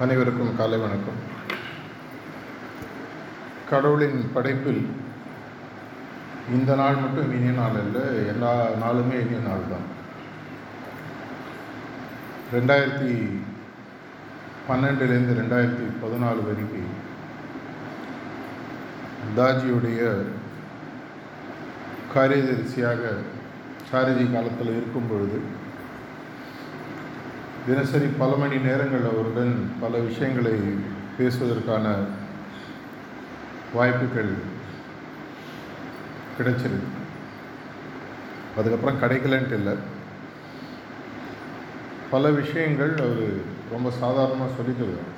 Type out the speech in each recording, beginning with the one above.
அனைவருக்கும் காலை வணக்கம். கடவுளின் படைப்பில் இந்த நாள் மட்டும் இனிய நாள் அல்ல எல்லா நாளுமே இனிய நாள் தான் ரெண்டாயிரத்தி பன்னெண்டுலேருந்து ரெண்டாயிரத்தி பதினாலு வரைக்கும் தாஜியுடைய காரியதரிசியாக சாரதி காலத்தில் இருக்கும் பொழுது தினசரி பல மணி நேரங்கள் அவருடன் பல விஷயங்களை பேசுவதற்கான வாய்ப்புகள் கிடைச்சிருக்கு. அதுக்கப்புறம் கிடைக்கலன்ட்டு இல்லை. பல விஷயங்கள் அவர் ரொம்ப சாதாரணமாக சொல்லித்தருவார்.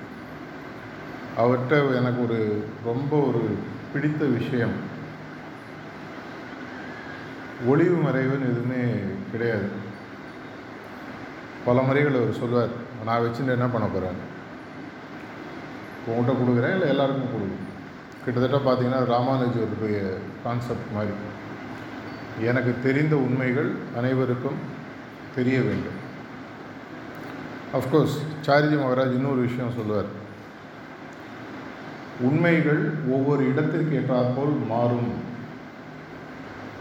அவர்கிட்ட எனக்கு ஒரு ரொம்ப ஒரு பிடித்த விஷயம். ஒளிவு மறைவுன்னு எதுவுமே கிடையாது. பல முறைகள் அவர் சொல்வார் நான் வச்சுட்டு என்ன பண்ண போகிறேன் உங்கள்கிட்ட கொடுக்குறேன் இல்லை எல்லாருக்கும் கொடுக்குறேன்? கிட்டத்தட்ட பார்த்தீங்கன்னா ராமானுஜருடைய கான்செப்ட் மாதிரி. எனக்கு தெரிந்த உண்மைகள் அனைவருக்கும் தெரிய வேண்டும். அஃப்கோர்ஸ் சாரிஜி மகராஜ் இன்னொரு விஷயம் சொல்லுவார். உண்மைகள் ஒவ்வொரு இடத்திற்கு ஏற்றாற்போல் மாறும்.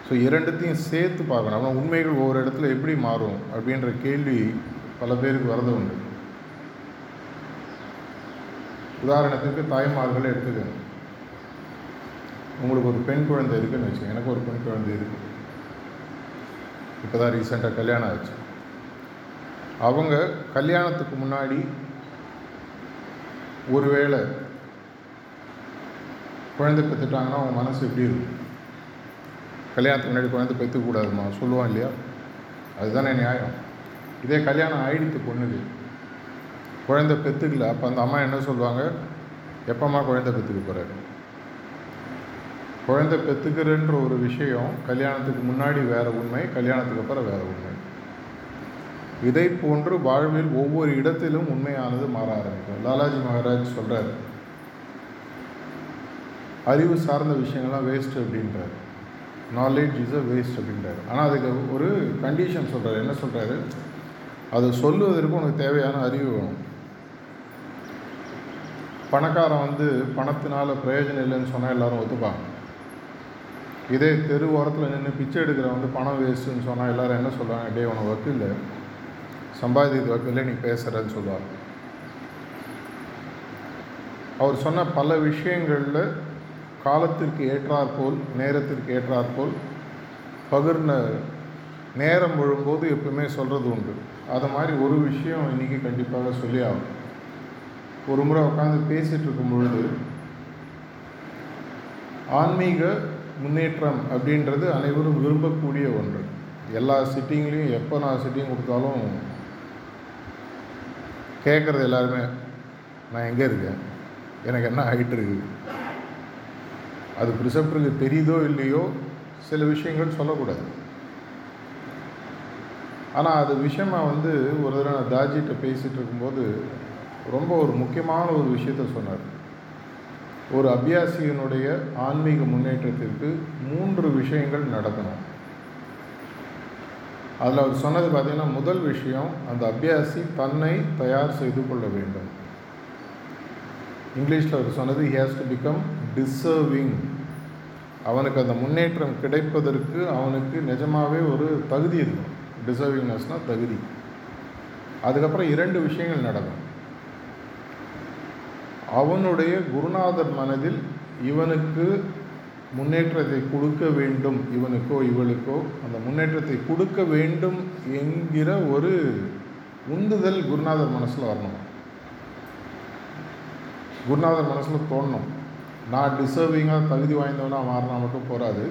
ஸோ இரண்டுத்தையும் சேர்த்து பார்க்கணும். ஆனால் உண்மைகள் ஒவ்வொரு இடத்துல எப்படி மாறும் அப்படின்ற கேள்வி பல பேருக்கு வரது உண்டு. உதாரணத்துக்கு தாய்மார்களை எடுத்துக்கணும் உங்களுக்கு ஒரு பெண் குழந்தை இருக்குன்னு வச்சுக்கோங்க. எனக்கு ஒரு பெண் குழந்தை இருக்கு. இப்போ தான் ரீசெண்டாக கல்யாணம் ஆச்சு. அவங்க கல்யாணத்துக்கு முன்னாடி ஒருவேளை குழந்தை பெற்றுட்டாங்கன்னா அவங்க மனசு எப்படி இருக்கும்? கல்யாணத்துக்கு முன்னாடி குழந்தை பெற்றுக்கூடாதுமா சொல்லுவான் இல்லையா? அதுதானே நியாயம். இதே கல்யாணம் ஆயிடுத்து பொண்ணுக்கு. குழந்தை பெற்றுக்கல அப்போ அந்த அம்மா என்ன சொல்லுவாங்க? எப்பம்மா குழந்தை பெற்றுக்க போகிறாரு குழந்தை பெற்றுக்கிறன்ற ஒரு விஷயம் கல்யாணத்துக்கு முன்னாடி வேறு உண்மை கல்யாணத்துக்கு அப்புறம் வேறு உண்மை. இதை போன்று வாழ்வில் ஒவ்வொரு இடத்திலும் உண்மையானது மாற ஆரம்பிக்கும். லாலாஜி மகாராஜ் சொல்கிறார் அறிவு சார்ந்த விஷயங்கள்லாம் வேஸ்ட் அப்படின்றார். நாலேஜ் இஸ் அ வேஸ்ட் அப்படின்றார். ஆனால் அதுக்கு ஒரு கண்டிஷன் சொல்கிறார் என்ன சொல்கிறாரு அது சொல்லுவதற்கு உனக்கு தேவையான அறிவு வேணும். பணக்காரன் வந்து பணத்தினால பிரயோஜனம் இல்லைன்னு சொன்னால் எல்லாரும் ஒத்துப்பாங்க. இதே தெரு ஓரத்தில் நின்று பிச்சை எடுக்கிற வந்து பணம் வேஸ்ட்டுன்னு சொன்னால் எல்லோரும் என்ன சொல்லுவாங்க டே உனக்கு ஒர்க்கு இல்லை. சம்பாதிக்கிறது ஒர்க்கு இல்லை நீ பேசுகிறன்னு சொல்லுவார் அவர் சொன்ன பல விஷயங்களில் காலத்திற்கு ஏற்றாற்போல் நேரத்திற்கு ஏற்றாற்போல் பகிர்ந்த நேரம் விழும்போது எப்பவுமே சொல்கிறது உண்டு. அது மாதிரி ஒரு விஷயம் இன்றைக்கி கண்டிப்பாக சொல்லி ஆகும் ஒரு முறை உட்காந்து பேசிகிட்டு இருக்கும் பொழுது ஆன்மீக முன்னேற்றம் அப்படின்றது அனைவரும் விரும்பக்கூடிய ஒன்று. எல்லா சிட்டிங்லேயும் எப்போ நான் சிட்டிங் கொடுத்தாலும் கேட்குறது எல்லாருமே நான் எங்கே இருக்கேன்? எனக்கு என்ன ஆகிட்டு இருக்குது அது ப்ரிசப்டருக்கு தெரியுதோ இல்லையோ? சில விஷயங்கள் சொல்லக்கூடாது. ஆனால் அது விஷயமாக வந்து ஒரு தடவை நான் தாஜிகிட்ட பேசிகிட்டு இருக்கும்போது ரொம்ப ஒரு முக்கியமான ஒரு விஷயத்த சொன்னார். ஒரு அபியாசியினுடைய ஆன்மீக முன்னேற்றத்திற்கு மூன்று விஷயங்கள் நடக்கணும். அதில் அவர் சொன்னது பார்த்திங்கன்னா முதல் விஷயம் அந்த அபியாசி தன்னை தயார் செய்து கொள்ள வேண்டும். இங்கிலீஷில் அவர் சொன்னது he has to become deserving அவனுக்கு அந்த முன்னேற்றம் கிடைப்பதற்கு அவனுக்கு நிஜமாகவே ஒரு தகுதி இருக்கும் டிசர்விங்னஸ்னால் தகுதி. அதுக்கப்புறம் இரண்டு விஷயங்கள் நடக்கும். அவனுடைய குருநாதர் மனதில் இவனுக்கு முன்னேற்றத்தை கொடுக்க வேண்டும். இவனுக்கோ இவளுக்கோ அந்த முன்னேற்றத்தை கொடுக்க வேண்டும் என்கிற ஒரு உந்துதல் குருநாதர் மனசில் வரணும். குருநாதர் மனசில் தோணணும். நான் டிசர்விங்காக தகுதி வாய்ந்தவனாக மாறினா மட்டும் போகாது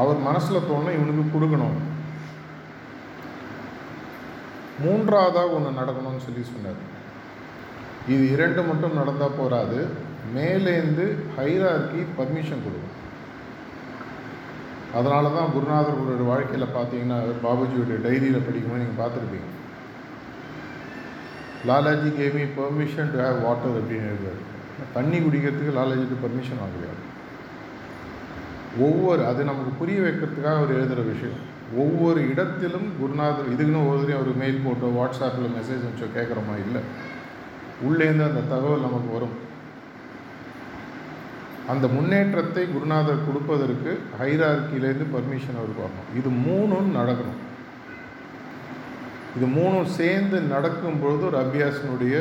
அவர் மனசில் தோணும் இவனுக்கு கொடுக்கணும். மூன்றாவதாக ஒன்று நடக்கணும்னு சொல்லி சொன்னார். இது இரண்டு மட்டும் நடந்தால் போகாது மேலேந்து ஹைரார்கி பர்மிஷன் கொடுக்கும். அதனால தான் குருநாதர்களுடைய வாழ்க்கையில் பார்த்தீங்கன்னா பாபுஜியோடைய டைரியில் படிக்கும்போது நீங்கள் பார்த்துருப்பீங்க. Lalaji give me permission to have water அப்படின்னு எழுதுவார். தண்ணி குடிக்கிறதுக்கு லாலாஜிக்கு பர்மிஷன் வாங்குறாரு ஒவ்வொரு அது நமக்கு புரிய வைக்கிறதுக்காக அவர் எழுதுகிற விஷயம். ஒவ்வொரு இடத்திலும் குருநாதர் இதுக்குன்னு ஒரு அவர் மெயில் போட்டோ வாட்ஸ்அப்பில் மெசேஜ் வச்சோ கேட்குறோமா இல்லை. உள்ளேருந்து அந்த தகவல் நமக்கு வரும். அந்த முன்னேற்றத்தை குருநாதர் கொடுப்பதற்கு ஹைரார்கிலேருந்து பர்மிஷன் அவருக்கு வரணும் இது மூணும் நடக்கணும். இது மூணும் சேர்ந்து நடக்கும் பொழுது ஒரு அபியாசனுடைய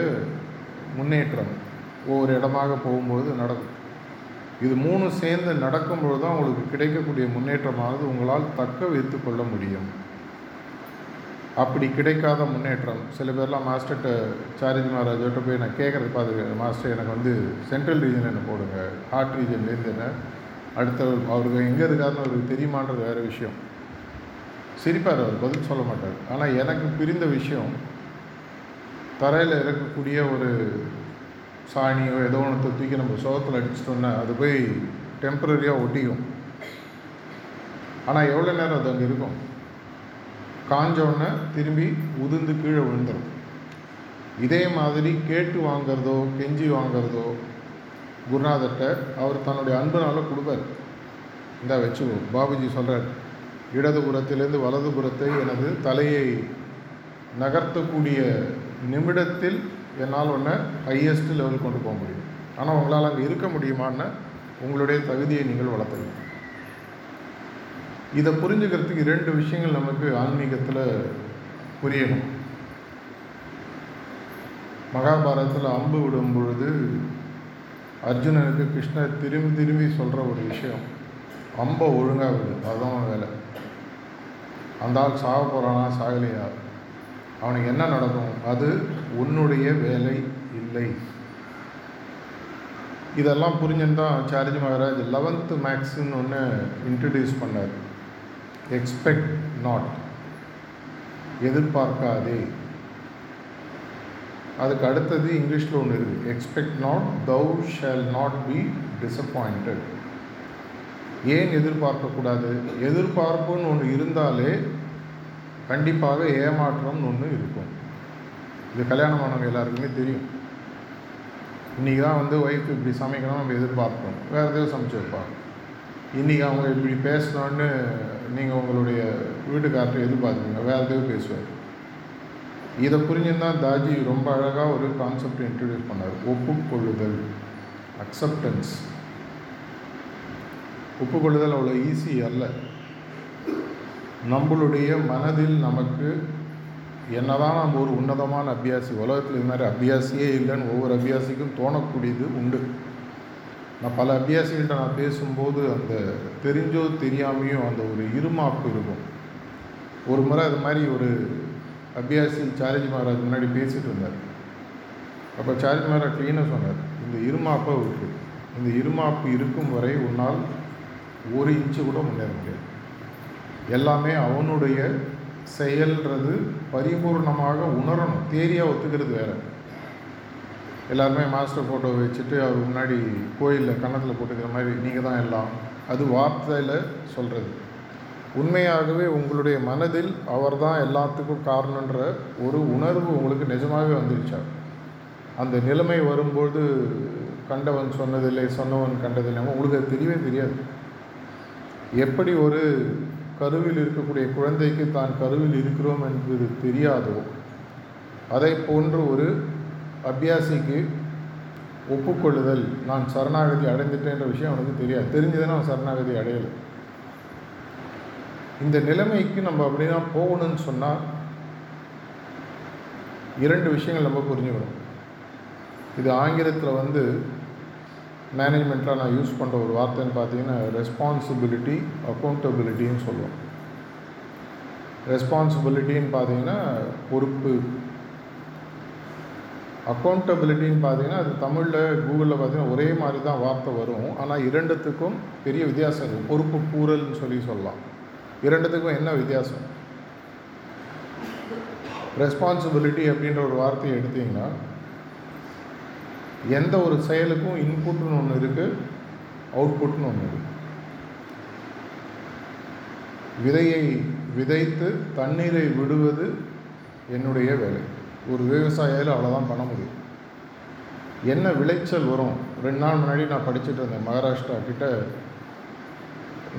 முன்னேற்றம் ஒவ்வொரு இடமாக போகும்போது நடக்கும். இது மூணும் சேர்ந்து நடக்கும்பொழுது தான் உங்களுக்கு கிடைக்கக்கூடிய முன்னேற்றமானது உங்களால் தக்க வைத்து கொள்ள முடியும். அப்படி கிடைக்காத முன்னேற்றம். சில பேர்லாம் மாஸ்டர்கிட்ட சாரிஜி மகாராஜோட்ட போய் நான் கேட்குறது பார்த்துருக்கேன் மாஸ்டர் எனக்கு வந்து சென்ட்ரல் ரீஜன் என்ன போடுங்க ஹார்ட் ரீஜன்லேருந்து என்ன? அடுத்த அவருக்கு எங்கே இருக்காருன்னு அவருக்கு தெரியுமான்றது வேறு விஷயம். சிரிப்பார் அவர் பதில் சொல்ல மாட்டார். ஆனால் எனக்கு பிரிந்த விஷயம் தரையில் இருக்கக்கூடிய ஒரு சாணியோ ஏதோ ஒன்று தூக்கி நம்ம சோகத்தில் அடிச்சிட்டோன்னா அது போய் டெம்பரரியாக ஒட்டிக்கும். ஆனால் எவ்வளோ நேரம் அது அங்கே இருக்கும்? காஞ்சோடனே திரும்பி உதிர்ந்து கீழே விழுந்துடும் இதே மாதிரி கேட்டு வாங்கிறதோ கெஞ்சி வாங்கிறதோ குருநாதர்கிட்ட அவர் தன்னுடைய அன்புனால் கொடுப்பார். இந்தா வச்சுக்கோ பாபுஜி சொல்கிறார் இடதுபுறத்திலிருந்து வலதுபுறத்தை எனது தலையை நகர்த்தக்கூடிய நிமிடத்தில் என்னால் ஒன்று ஹையஸ்ட் லெவல் கொண்டு போக முடியும். ஆனால் உங்களால் அங்கே இருக்க முடியுமான்னு உங்களுடைய தகுதியை நீங்கள் வளர்த்துக்கணும் இதை புரிஞ்சுக்கிறதுக்கு இரண்டு விஷயங்கள் நமக்கு ஆன்மீகத்தில் புரியணும். மகாபாரதத்தில் அம்பு விடும் பொழுது அர்ஜுனனுக்கு கிருஷ்ணர் திரும்பி திரும்பி சொல்கிற ஒரு விஷயம் அம்பை ஒழுங்காக விடு அதுதான் வேலை. அந்த ஆள் சாக போகிறானா சாகலையா? அவனுக்கு என்ன நடக்கும்? அது உன்னுடைய வேலை இல்லை. இதெல்லாம் புரிஞ்சுன்னு தான் சார்ஜி மகாராஜ் லெவன்த்து மேக்ஸுன்னு ஒன்று இன்ட்ரடியூஸ் பண்ணார். எக்ஸ்பெக்ட் நாட் எதிர்பார்க்காதே. அதுக்கு அடுத்தது இங்கிலீஷில் ஒன்று இருக்குது expect not thou shall not be disappointed ஏன் எதிர்பார்க்கக்கூடாது எதிர்பார்ப்புன்னு ஒன்று இருந்தாலே கண்டிப்பாக ஏமாற்றம்னு ஒன்று இருக்கும். இது கல்யாணம் பண்ணவங்க எல்லாருக்குமே தெரியும். இன்றைக்கி தான் வந்து ஒய்ஃப் இப்படி சமைக்கணும் நம்ம எதிர்பார்ப்போம். வேறு எதுவும் சமைச்சு வைப்பாங்க இன்றைக்கி அவங்க இப்படி பேசணும்னு நீங்கள் உங்களுடைய வீட்டுக்கார்ட்ட எதிர்பார்க்குறீங்க. வேறு எதுவும் பேசுவார். இதை புரிஞ்சுதான் தாஜி ரொம்ப அழகாக ஒரு கான்செப்ட் இன்ட்ரடியூஸ் பண்ணார். ஒப்புக்கொள்ளுதல் அக்செப்டன்ஸ் ஒப்புக்கொள்ளுதல் அவ்வளோ ஈஸி அல்ல. நம்மளுடைய மனதில் நமக்கு என்னதான் நம்ம ஒரு உன்னதமான அபியாசி உலகத்தில் இது மாதிரி அபியாசியே இல்லைன்னு ஒவ்வொரு அபியாசிக்கும் தோணக்கூடியது உண்டு. நான் பல அபியாசிகள்கிட்ட நான் பேசும்போது அந்த தெரிஞ்சோ தெரியாமையோ அந்த ஒரு இருமாப்பு இருக்கும். ஒரு முறை அது மாதிரி ஒரு அபியாசி சாரஜி மகாராஜ் முன்னாடி பேசிகிட்டு இருந்தார். அப்போ சாரஜி மகாராஜ் க்ளீனாக சொன்னார் இந்த இருமாப்பை இருக்கு இந்த இருமாப்பு இருக்கும் வரை உன்னால் ஒரு இன்ச்சு கூட முன்னேற முடியாது. எல்லாமே அவனுடைய செயல்றது பரிபூர்ணமாக உணரணும். தேரியாக ஒத்துக்கிறது வேறு. எல்லாருமே மாஸ்டர் ஃபோட்டோ வச்சுட்டு அவர் முன்னாடி கோயிலில் கன்னத்தில் போட்டுக்கிற மாதிரி நீங்கள் தான் எல்லாம். அது வார்த்தையில் சொல்கிறது உண்மையாகவே உங்களுடைய மனதில் அவர் தான் எல்லாத்துக்கும் காரணன்ற ஒரு உணர்வு உங்களுக்கு நிஜமாகவே வந்துருச்சார் அந்த நிலைமை வரும்போது கண்டவன் சொன்னதில்லை சொன்னவன் கண்டதில்லை உங்களுக்கு அது தெரியவே தெரியாது. எப்படி ஒரு கருவில் இருக்கக்கூடிய குழந்தைக்கு தான் கருவில் இருக்கிறோம் என்பது தெரியாதோ? அதை போன்று ஒரு அபியாசிக்கு ஒப்புக்கொள்ளுதல். நான் சரணாகதி அடைந்துட்டேன்ற விஷயம் அவனுக்கு தெரியாது. தெரிஞ்சதுன்னா அவன் சரணாகதி அடையலை. இந்த நிலைமைக்கு நம்ம அப்படின்னா போகணும்னு சொன்னால் இரண்டு விஷயங்கள் நம்ம புரிஞ்சுக்கணும். இது ஆங்கிலத்தில் வந்து மேனேஜ்மெண்ட்டில் நான் யூஸ் பண்ணுற ஒரு வார்த்தைன்னு பார்த்தீங்கன்னா ரெஸ்பான்சிபிலிட்டி அக்கௌண்டபிலிட்டின்னு சொல்லுவோம். ரெஸ்பான்சிபிலிட்டின்னு பார்த்தீங்கன்னா பொறுப்பு. அக்கௌண்டபிலிட்டின்னு பார்த்தீங்கன்னா அது தமிழில் கூகுளில் பார்த்தீங்கன்னா ஒரே மாதிரி தான் வார்த்தை வரும். ஆனால் இரண்டுத்துக்கும் பெரிய வித்தியாசம் இருக்குது பொறுப்பு கூறல்னு சொல்லி சொல்லலாம். இரண்டுத்துக்கும் என்ன வித்தியாசம்? ரெஸ்பான்சிபிலிட்டி அப்படின்ற ஒரு வார்த்தையை எடுத்திங்கன்னா எந்த ஒரு செயலுக்கும் இன்புட்னு ஒன்று இருக்குது அவுட்புட்னு ஒன்று இருக்குது விதையை விதைத்து தண்ணீரை விடுவது என்னுடைய வேலை. ஒரு விவசாயியில் அவ்வளோதான் பண்ண முடியும். என்ன விளைச்சல் வரும்? ரெண்டு நாள் முன்னாடி நான் படிச்சுட்டு இருந்தேன் மகாராஷ்டிரா. கிட்ட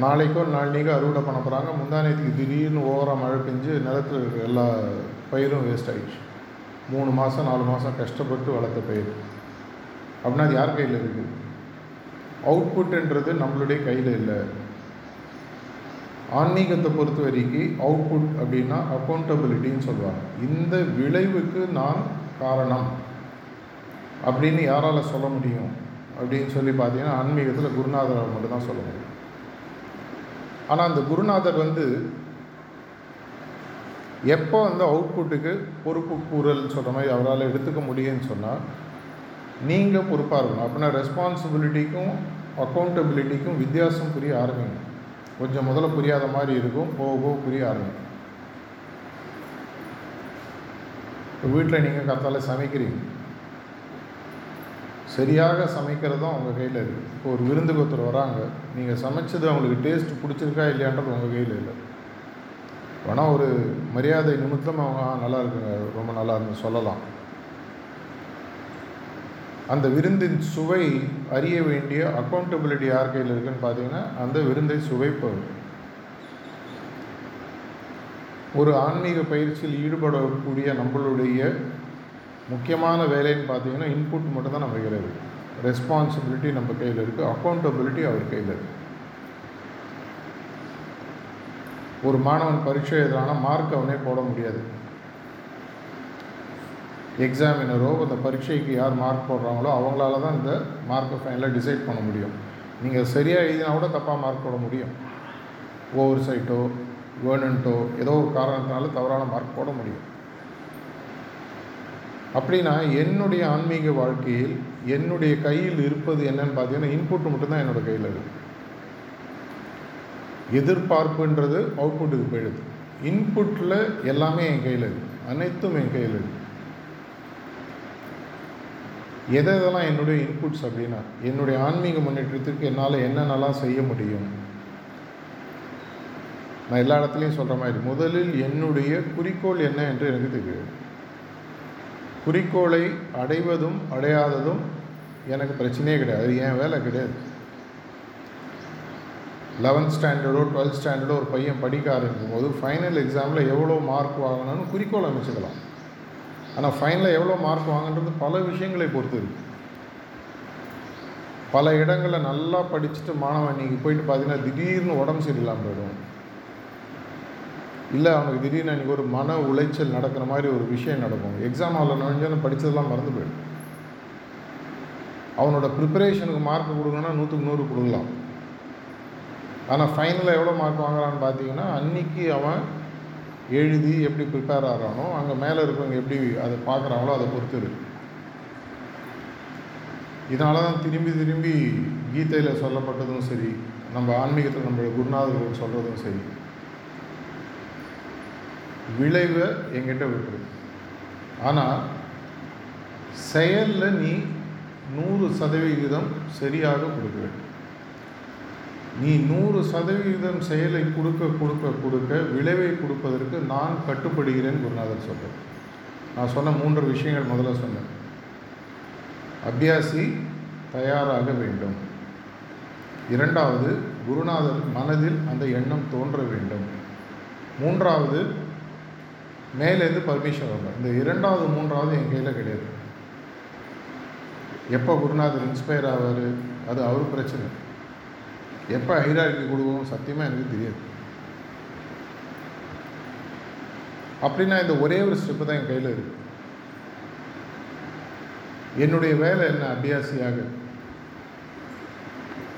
நாளைக்கோ நாளைக்கோ அறுவடை பண்ண போகிறாங்க முந்தானத்துக்கு திடீர்னு ஓவராக மழை பெஞ்சு நிலத்தில் இருக்கிற எல்லா பயிரும் வேஸ்ட் ஆகிடுச்சு மூணு மாதம் நாலு மாதம் கஷ்டப்பட்டு வளர்த்த பயிர். அப்படின்னா அது யார் கையில் இருக்குது அவுட்புட்ன்றது நம்மளுடைய கையில் இல்லை. ஆன்மீகத்தை பொறுத்த வரைக்கும் அவுட்புட் அப்படின்னா அக்கௌண்டபிலிட்டின்னு சொல்லுவாங்க. இந்த விளைவுக்கு நான் காரணம் அப்படின்னு யாரால் சொல்ல முடியும்? அப்படின்னு சொல்லி பார்த்தீங்கன்னா ஆன்மீகத்தில் குருநாதரால் மட்டும்தான் சொல்ல முடியும். ஆனால் அந்த குருநாதர் வந்து எப்போ அந்த அவுட்புட்டுக்கு பொறுப்பு கூறல் சொல்கிற மாதிரி அவரால் எடுத்துக்க முடியும்னு சொன்னால் நீங்கள் பொறுப்பாக இருக்கணும். அப்படின்னா ரெஸ்பான்சிபிலிட்டிக்கும் அக்கௌண்டபிலிட்டிக்கும் வித்தியாசம் புரிய ஆரம்பிங்க கொஞ்சம் முதல்ல புரியாத மாதிரி இருக்கும். போக போக புரிய ஆரம்பிக்கும். இப்போ வீட்டில் நீங்கள் கத்தால சமைக்கிறீங்க. சரியாக சமைக்கிறதும் உங்கள் கையில் இருக்குது இப்போ ஒரு விருந்துக்கு ஒருத்தர் வராங்க. நீங்கள் சமைச்சது அவங்களுக்கு டேஸ்ட் பிடிச்சிருக்கா இல்லையான்றது உங்கள் கையில் இல்லை. வேணால் ஒரு மரியாதை நிமித்தம் அவங்க "ஆ, நல்லா இருக்குங்க. ரொம்ப நல்லா இருந்து சொல்லலாம். அந்த விருந்தின் சுவை அறிய வேண்டிய அக்கௌண்டபிலிட்டி யார் கையில் இருக்குன்னு பார்த்தீங்கன்னா அந்த விருந்தை சுவைப்பவர் ஒரு ஆன்மீக பயிற்சியில் ஈடுபடக்கூடிய நம்மளுடைய முக்கியமான வேலைன்னு பார்த்தீங்கன்னா இன்புட் மட்டும் தான் நம்ம கையில் இருக்குது ரெஸ்பான்சிபிலிட்டி நம்ம கையில் இருக்குது அக்கௌண்டபிலிட்டி அவர் கையில் இருக்குது ஒரு மாணவன் பரீட்சை எதிரான மார்க் அவனே போட முடியாது. எக்ஸாமினரோ அந்த பரீட்சைக்கு யார் மார்க் போடுறாங்களோ அவங்களால தான் இந்த மார்க்கை ஃபைனலாக டிசைட் பண்ண முடியும். நீங்கள் சரியாக எழுதினா கூட தப்பாக மார்க் போட முடியும். ஓவர் சைட்டோ வேணுன்ட்டோ ஏதோ ஒரு காரணத்தினால தவறான மார்க் போட முடியும். அப்படின்னா என்னுடைய ஆன்மீக வாழ்க்கையில் என்னுடைய கையில் இருப்பது என்னன்னு பார்த்தீங்கன்னா இன்புட் மட்டும்தான் என்னோட கையில் இருக்குது எதிர்பார்ப்புன்றது அவுட்புட்டுக்கு போயிடுது. இன்புட்டில் எல்லாமே என் கையில் இருக்குது அனைத்தும் என் கையில் இருக்குது எதை எதெல்லாம் என்னுடைய இன்புட்ஸ் அப்படின்னா என்னுடைய ஆன்மீக முன்னேற்றத்திற்கு என்னால் என்னென்னலாம் செய்ய முடியும்? நான் எல்லா இடத்துலையும் சொல்கிற மாதிரி முதலில் என்னுடைய குறிக்கோள் என்ன என்று எனக்கு தெரியும். குறிக்கோளை அடைவதும் அடையாததும் எனக்கு பிரச்சனையே கிடையாது. அது என் வேலை கிடையாது. லெவன்த் ஸ்டாண்டர்டோ டுவெல்த் ஸ்டாண்டர்டோ ஒரு பையன் படிக்க ஆரம்பிக்கும் போது ஃபைனல் எக்ஸாமில் எவ்வளோ மார்க் வாங்கணும்னு குறிக்கோள் அமைச்சுக்கலாம். ஆனால் ஃபைனில் எவ்வளோ மார்க் வாங்கன்றது பல விஷயங்களை பொறுத்து இருக்குது பல இடங்களில் நல்லா படிச்சுட்டு மாணவன் அன்றைக்கி போயிட்டு பார்த்தீங்கன்னா திடீர்னு உடம்பு சரியில்லாமல் போயிடும். இல்லை அவனுக்கு திடீர்னு அன்றைக்கி ஒரு மன உளைச்சல் நடக்கிற மாதிரி ஒரு விஷயம் நடக்கும். எக்ஸாம் ஹாலில் நுழைஞ்சோன்னு படித்ததெல்லாம் மறந்து போயிடும். அவனோட ப்ரிப்பரேஷனுக்கு மார்க் கொடுக்கணும்னா நூற்றுக்கு நூறு கொடுக்கலாம். ஆனால் ஃபைனலில் எவ்வளோ மார்க் வாங்குறான்னு பார்த்தீங்கன்னா அன்றைக்கி அவன் எழுதி எப்படி ப்ரிப்பேர் ஆகிறானோ அங்கே மேலே இருக்கவங்க எப்படி அதை பார்க்குறாங்களோ அதை பொறுத்து இருக்கு. இதனால தான் திரும்பி திரும்பி கீதையில் சொல்லப்பட்டதும் சரி நம்ம ஆன்மீகத்தில் நம்மளோட குருநாதர்கள் சொல்கிறதும் சரி. விளைவை எங்கிட்ட விட்டுரு. ஆனால் செயலில் நீ நூறு சதவிகிதம் சரியாக கொடுக்க வேண்டும். நீ நூறு சதவிகிதம் செயலை கொடுக்க கொடுக்க கொடுக்க விளைவை கொடுப்பதற்கு நான் கட்டுப்படுகிறேன் குருநாதர் சொல்கிறேன் நான் சொன்ன மூன்று விஷயங்கள் முதல்ல சொன்னேன். அபியாசி தயாராக வேண்டும். இரண்டாவது குருநாதர் மனதில் அந்த எண்ணம் தோன்ற வேண்டும். மூன்றாவது மேலேருந்து பர்மிஷன் வரணும். இந்த இரண்டாவது மூன்றாவது என் கையில் கிடையாது. எப்போ குருநாதர் இன்ஸ்பயர் ஆவார்? அது அவர் பிரச்சனை. எப்போ ஹைரார்கி கொடுக்கணும் சத்தியமாக எனக்கு தெரியாது. அப்படின்னா இந்த ஒரே ஒரு ஸ்டெப்பு தான் என் கையில் இருக்கு. என்னுடைய வேலை என்ன? அபியாசியாக.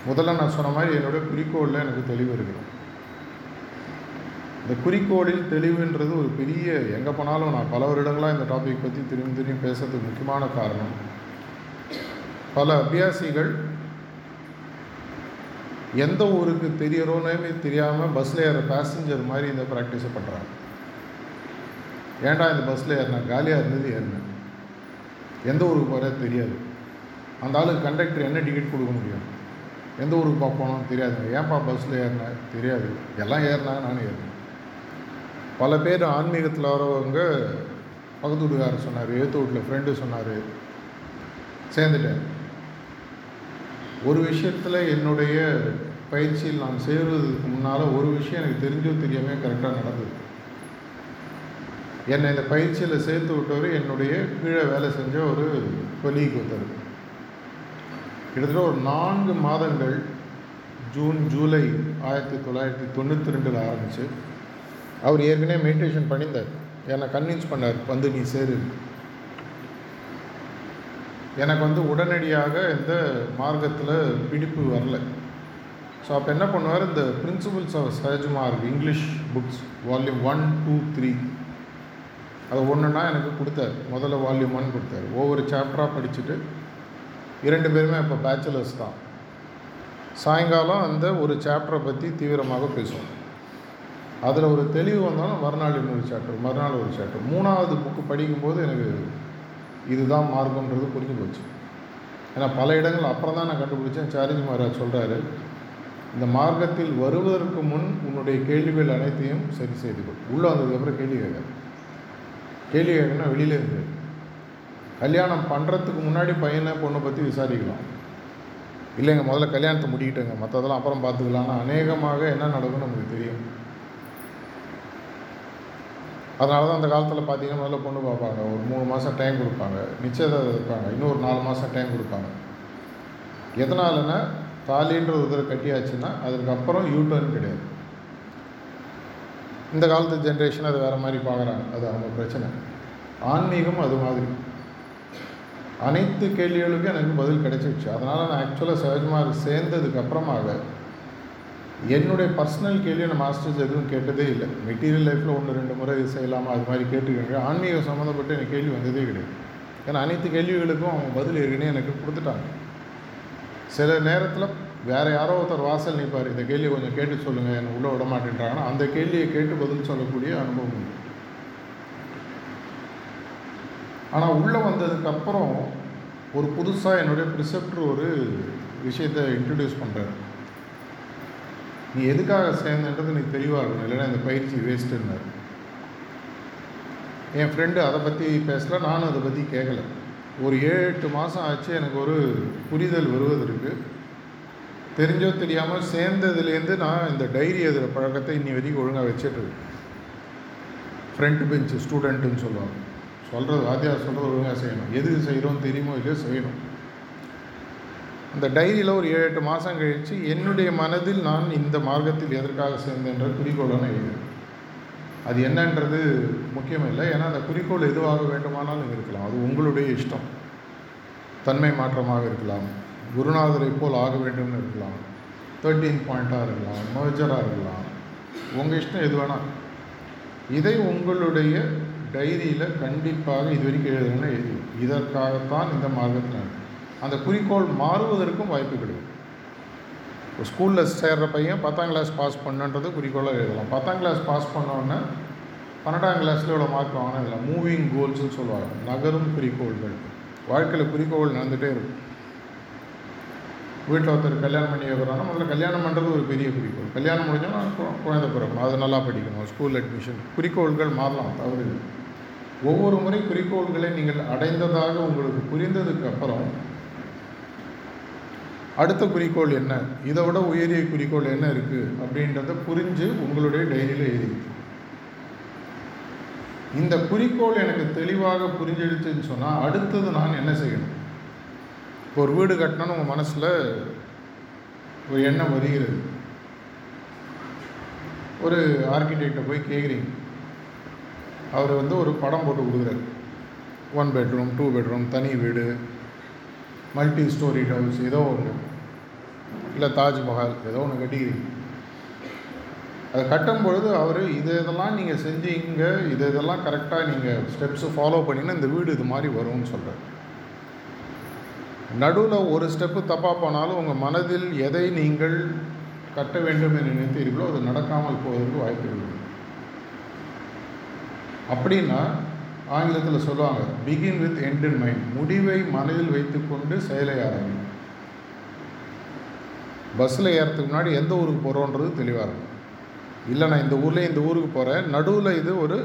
முதல்ல நான் சொன்ன மாதிரி என்னுடைய குறிக்கோளில் எனக்கு தெளிவு இருக்குது இந்த குறிக்கோளில் தெளிவுன்றது ஒரு பெரிய எங்கே போனாலும் நான் பல வருடங்களாக இந்த டாபிக் பற்றி திரும்பி திரும்பி பேசுறதுக்கு முக்கியமான காரணம். பல அபியாசிகள் எந்த ஊருக்கு தெரியறோன்னே தெரியாமல் பஸ்ஸில் ஏற பேசஞ்சர் மாதிரி இந்த ப்ராக்டிஸை பண்ணுறாங்க ஏன்டா இந்த பஸ்ஸில் ஏறினா? காலியாக இருந்தது ஏறினேன் எந்த ஊருக்கு போகிறது தெரியாது. அந்த ஆளுக்கு கண்டக்டர் என்ன டிக்கெட் கொடுக்க முடியும்? எந்த ஊருக்கு போகணும் தெரியாதுங்க. ஏன்ப்பா பஸ்ஸில் ஏறினேன் தெரியாது. எல்லாம் ஏறினாங்க நானும் ஏறினேன் பல பேர் ஆன்மீகத்தில் வரவங்க பக்கத்து வீட்டுக்காரர் சொன்னார் எழுத்து வீட்டில் ஃப்ரெண்டு சொன்னார் சேர்ந்துட்டேன். ஒரு விஷயத்தில் என்னுடைய பயிற்சியில் நான் சேருவதற்கு முன்னால் ஒரு விஷயம் எனக்கு தெரிஞ்சோ தெரியாமல் கரெக்டாக நடந்தது. என்னை இந்த பயிற்சியில் சேர்த்து விட்டவர் என்னுடைய கீழே வேலை செஞ்ச ஒரு கொலீக் ஒருத்தர். கிட்டத்தட்ட ஒரு நான்கு மாதங்கள் ஜூன் ஜூலை ஆயிரத்தி தொள்ளாயிரத்தி தொண்ணூற்றி ரெண்டில் ஆரம்பித்து அவர் ஏற்கனவே மெடிடேஷன் பண்ணியிருந்தார். என்னை கன்வின்ஸ் பண்ணார் வந்து நீ சேரு. எனக்கு வந்து உடனடியாக இந்த மார்க்கத்தில் பிடிப்பு வரல. ஸோ அப்போ என்ன பண்ணுவார்? இந்த principles of Sahajmarg English books volume one two three அது ஒன்றுனா எனக்கு கொடுத்தார். முதல்ல வால்யூம் ஒன் கொடுத்தார். ஒவ்வொரு சாப்டராக படிச்சுட்டு இரண்டு பேருமே இப்போ பேச்சுலர்ஸ் தான். சாயங்காலம் அந்த ஒரு சாப்டரை பற்றி தீவிரமாக பேசுவோம். அதில் ஒரு தெளிவு வந்தாலும் மறுநாள் இன்னொரு சாப்டர் மறுநாள் ஒரு சாப்டர் மூணாவது புக்கு படிக்கும்போது எனக்கு இதுதான் மார்க்கன்றது புரிஞ்சு போச்சு. ஏன்னா பல இடங்கள் அப்புறம் தான் நான் கண்டுபிடிச்சேன். சாரிஜி மகாராஜ் சொல்கிறாரு இந்த மார்க்கத்தில் வருவதற்கு முன் உன்னுடைய கேள்விகள் அனைத்தையும் சரி செய்து கொள். உள்ளே வந்ததுக்கப்புறம் கேள்வி கேட்க. கேள்வி கேட்கணும்னா வெளியில இருந்து. கல்யாணம் பண்ணுறதுக்கு முன்னாடி பையனை பொண்ணை பற்றி விசாரிக்கலாம். இல்லைங்க முதல்ல கல்யாணத்தை முடிக்கிட்டேங்க. மற்றதெல்லாம் அப்புறம் பார்த்துக்கலாம்னா அநேகமாக என்ன நடக்கும்னு நமக்கு தெரியும். அதனால தான் அந்த காலத்தில் பார்த்தீங்கன்னா முதல்ல பொண்ணு பார்ப்பாங்க. ஒரு மூணு மாதம் டைம் கொடுப்பாங்க. நிச்சயதார்த்தம் இருப்பாங்க இன்னும் ஒரு நாலு மாதம் டைம் கொடுப்பாங்க. எதனாலன்னா தாலின்ற ஒரு தடவை கட்டியாச்சுன்னா அதுக்கப்புறம் யூட்டர்ன் கிடையாது. இந்த காலத்து ஜென்ரேஷன் அது வேறு மாதிரி பார்க்குறாங்க அது அவங்க பிரச்சனை. ஆன்மீகம் அது மாதிரி. அனைத்து கேள்விகளுக்கும் எனக்கு பதில் கிடைச்சிருச்சு. அதனால் நான் ஆக்சுவலாக சகஜமாக சேர்ந்ததுக்கு அப்புறமாக என்னுடைய பர்சனல் கேள்வி நான் மாஸ்டர்ஸ் எதுவும் கேட்டதே இல்லை. மெட்டீரியல் லைஃப்பில் ஒன்று ரெண்டு முறை இது செய்யலாமா அது மாதிரி கேட்டுருக்காங்க ஆன்மீக சம்மந்தப்பட்டு எனக்கு கேள்வி வந்ததே கிடையாது. ஏன்னா அனைத்து கேள்விகளுக்கும் அவங்க பதில் ஏற்கனவே எனக்கு கொடுத்துட்டாங்க. சில நேரத்தில் வேறு யாரோ ஒருத்தர் வாசல் நிற்பார் இந்த கேள்வியை கொஞ்சம் கேட்டு சொல்லுங்கள் என்னை உள்ளே விட மாட்டேன்றாங்கன்னா அந்த கேள்வியை கேட்டு பதில் சொல்லக்கூடிய அனுபவம் உண்டு. ஆனால் உள்ளே வந்ததுக்கப்புறம் ஒரு புதுசாக என்னுடைய ப்ரிசெப்டர் ஒரு விஷயத்தை இன்ட்ரடியூஸ் பண்ணுறாரு நீ எதுக்காக சேர்ந்தன்றது நீ தெளிவாக இருக்கணும். இல்லைன்னா இந்த பயிற்சி வேஸ்ட்டுன்னாரு என் ஃப்ரெண்டு அதை பற்றி பேசல நானும் அதை பற்றி கேட்கல ஒரு ஏழு எட்டு மாதம் ஆச்சு எனக்கு ஒரு புரிதல் வருவதற்கு தெரிஞ்சோ தெரியாமல் சேர்ந்ததுலேருந்து நான் இந்த டைரி எழுதுகிற பழக்கத்தை இன்னி வரைக்கும் ஒழுங்காக வச்சிட்ருக்கேன் ஃப்ரண்ட் பெஞ்சு ஸ்டூடெண்ட்டுன்னு சொல்லுவாங்க. சொல்கிறது வாத்தியார் சொல்கிறது ஒழுங்காக செய்யணும். எது செய்கிறோம் தெரியுமோ இல்லையோ செய்யணும். அந்த டைரியில் ஒரு ஏழு எட்டு மாதம் கழித்து என்னுடைய மனதில் நான் இந்த மார்க்கத்தில் எதற்காக சேர்ந்தேன்ற குறிக்கோளை நான் எழுதுவேன் அது என்னன்றது முக்கியம் இல்லை. ஏன்னா அந்த குறிக்கோள் எதுவாக வேண்டுமானாலும் இருக்கலாம். அது உங்களுடைய இஷ்டம். தன்மை மாற்றமாக இருக்கலாம். குருநாதரை போல் ஆக வேண்டும்னு இருக்கலாம். தேர்ட்டீன் பாயிண்ட்டாக இருக்கலாம். மர்ஜராக இருக்கலாம். உங்கள் இஷ்டம் எது வேணால் இதை உங்களுடைய டைரியில் கண்டிப்பாக இது வரைக்கும் எழுதுனா எழுதி. இதற்காகத்தான் இந்த மார்க்கத்தில் அந்த குறிக்கோள் மாறுவதற்கும் வாய்ப்பு கிடைக்கும். இப்போ ஸ்கூலில் சேர்ற பையன் பத்தாம் கிளாஸ் பாஸ் பண்ணுன்றது குறிக்கோளாக எழுதலாம். பத்தாம் கிளாஸ் பாஸ் பண்ணோன்னே பன்னெண்டாம் கிளாஸில் இவ்வளோ மார்க் வாங்கினா இதில் மூவிங் கோல்ஸ்னு சொல்லுவாங்க. நகரும் குறிக்கோள்கள். வாழ்க்கையில் குறிக்கோள் நடந்துகிட்டே இருக்கும். வீட்டில் ஒருத்தர் கல்யாணம் பண்ணி வைக்கிறாங்க முதல்ல கல்யாணம் பண்ணுறது ஒரு பெரிய குறிக்கோள். கல்யாணம் முடிஞ்சோன்னா குழந்தை பிறக்கணும் அது நல்லா படிக்கணும். ஸ்கூல் அட்மிஷன் குறிக்கோள்கள் மாறலாம். தவறு ஒவ்வொரு முறை குறிக்கோள்களை நீங்கள் அடைந்ததாக உங்களுக்கு புரிந்ததுக்கு அப்புறம் அடுத்த குறிக்கோள் என்ன? இதை விட உயரிய குறிக்கோள் என்ன இருக்குது அப்படின்றத புரிஞ்சு உங்களுடைய டைரியில் எழுதி இந்த குறிக்கோள் எனக்கு தெளிவாக புரிஞ்சிடுச்சுன்னு சொன்னால் அடுத்தது நான் என்ன செய்யணும்? இப்போ ஒரு வீடு கட்டணும்னு உங்கள் மனசில் ஒரு எண்ணம் வருகிறது. ஒரு ஆர்கிடெக்டை போய் கேட்குறீங்க அவர் வந்து ஒரு படம் போட்டு கொடுக்குறாரு. ஒன் பெட்ரூம் டூ பெட்ரூம் தனி வீடு மல்டி ஸ்டோரி ஹவுஸ் ஏதோ ஒன்று இல்லை தாஜ்மஹால் ஏதோ ஒன்று கட்டிக்கிறீங்க. அதை கட்டும் பொழுது அவர் இது இதெல்லாம் நீங்கள் செஞ்சீங்க இது இதெல்லாம் கரெக்டாக நீங்கள் ஸ்டெப்ஸு ஃபாலோ பண்ணினா இந்த வீடு இது மாதிரி வரும்னு சொல்கிறார் நடுவில் ஒரு ஸ்டெப்பு தப்பாக போனாலும் உங்கள் மனதில் எதை நீங்கள் கட்ட வேண்டும் என்று நினைத்தீர்களோ அது நடக்காமல் போவதற்கு வாய்ப்பு இருக்குது அப்படின்னா ஆங்கிலத்தில் சொல்லுவாங்க begin with end in mind முடிவை மனதில் வைத்துக்கொண்டு செயலை ஆரம்பி பஸ்ஸில் ஏறத்துக்கு முன்னாடி எந்த ஊருக்கு போகிறோன்றது தெளிவாக இருக்கும் இல்லை நான் இந்த ஊரில் இந்த ஊருக்கு போகிறேன் நடுவில் இது ஒரு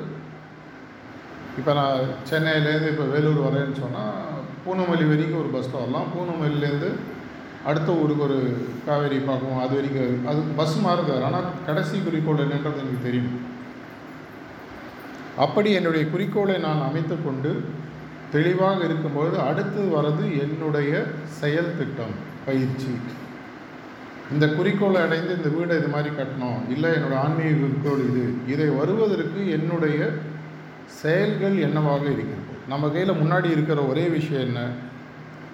இப்போ நான் சென்னையிலேருந்து இப்போ வேலூர் வரேன்னு சொன்னால் பூனமல்லி வரைக்கும் ஒரு பஸ்ஸில் வரலாம் பூனமல்லிலேருந்து அடுத்த ஊருக்கு ஒரு காவேரி பார்க்கும் அது வரைக்கும் அது பஸ் மாறுது. ஆனால் கடைசி குறிக்கோள் என்னன்றது எனக்கு தெரியும் அப்படி என்னுடைய குறிக்கோளை நான் அமைத்து கொண்டு தெளிவாக இருக்கும்பொழுது அடுத்து வர்றது என்னுடைய செயல் திட்டம் பயிற்சி. இந்த குறிக்கோளை அடைந்து இந்த வீடை இது மாதிரி கட்டணும். இல்லை என்னோடய ஆன்மீக குறிக்கோள் இது. இதை வருவதற்கு என்னுடைய செயல்கள் என்னவாக இருக்கிறது நம்ம கையில் முன்னாடி இருக்கிற ஒரே விஷயம் என்ன?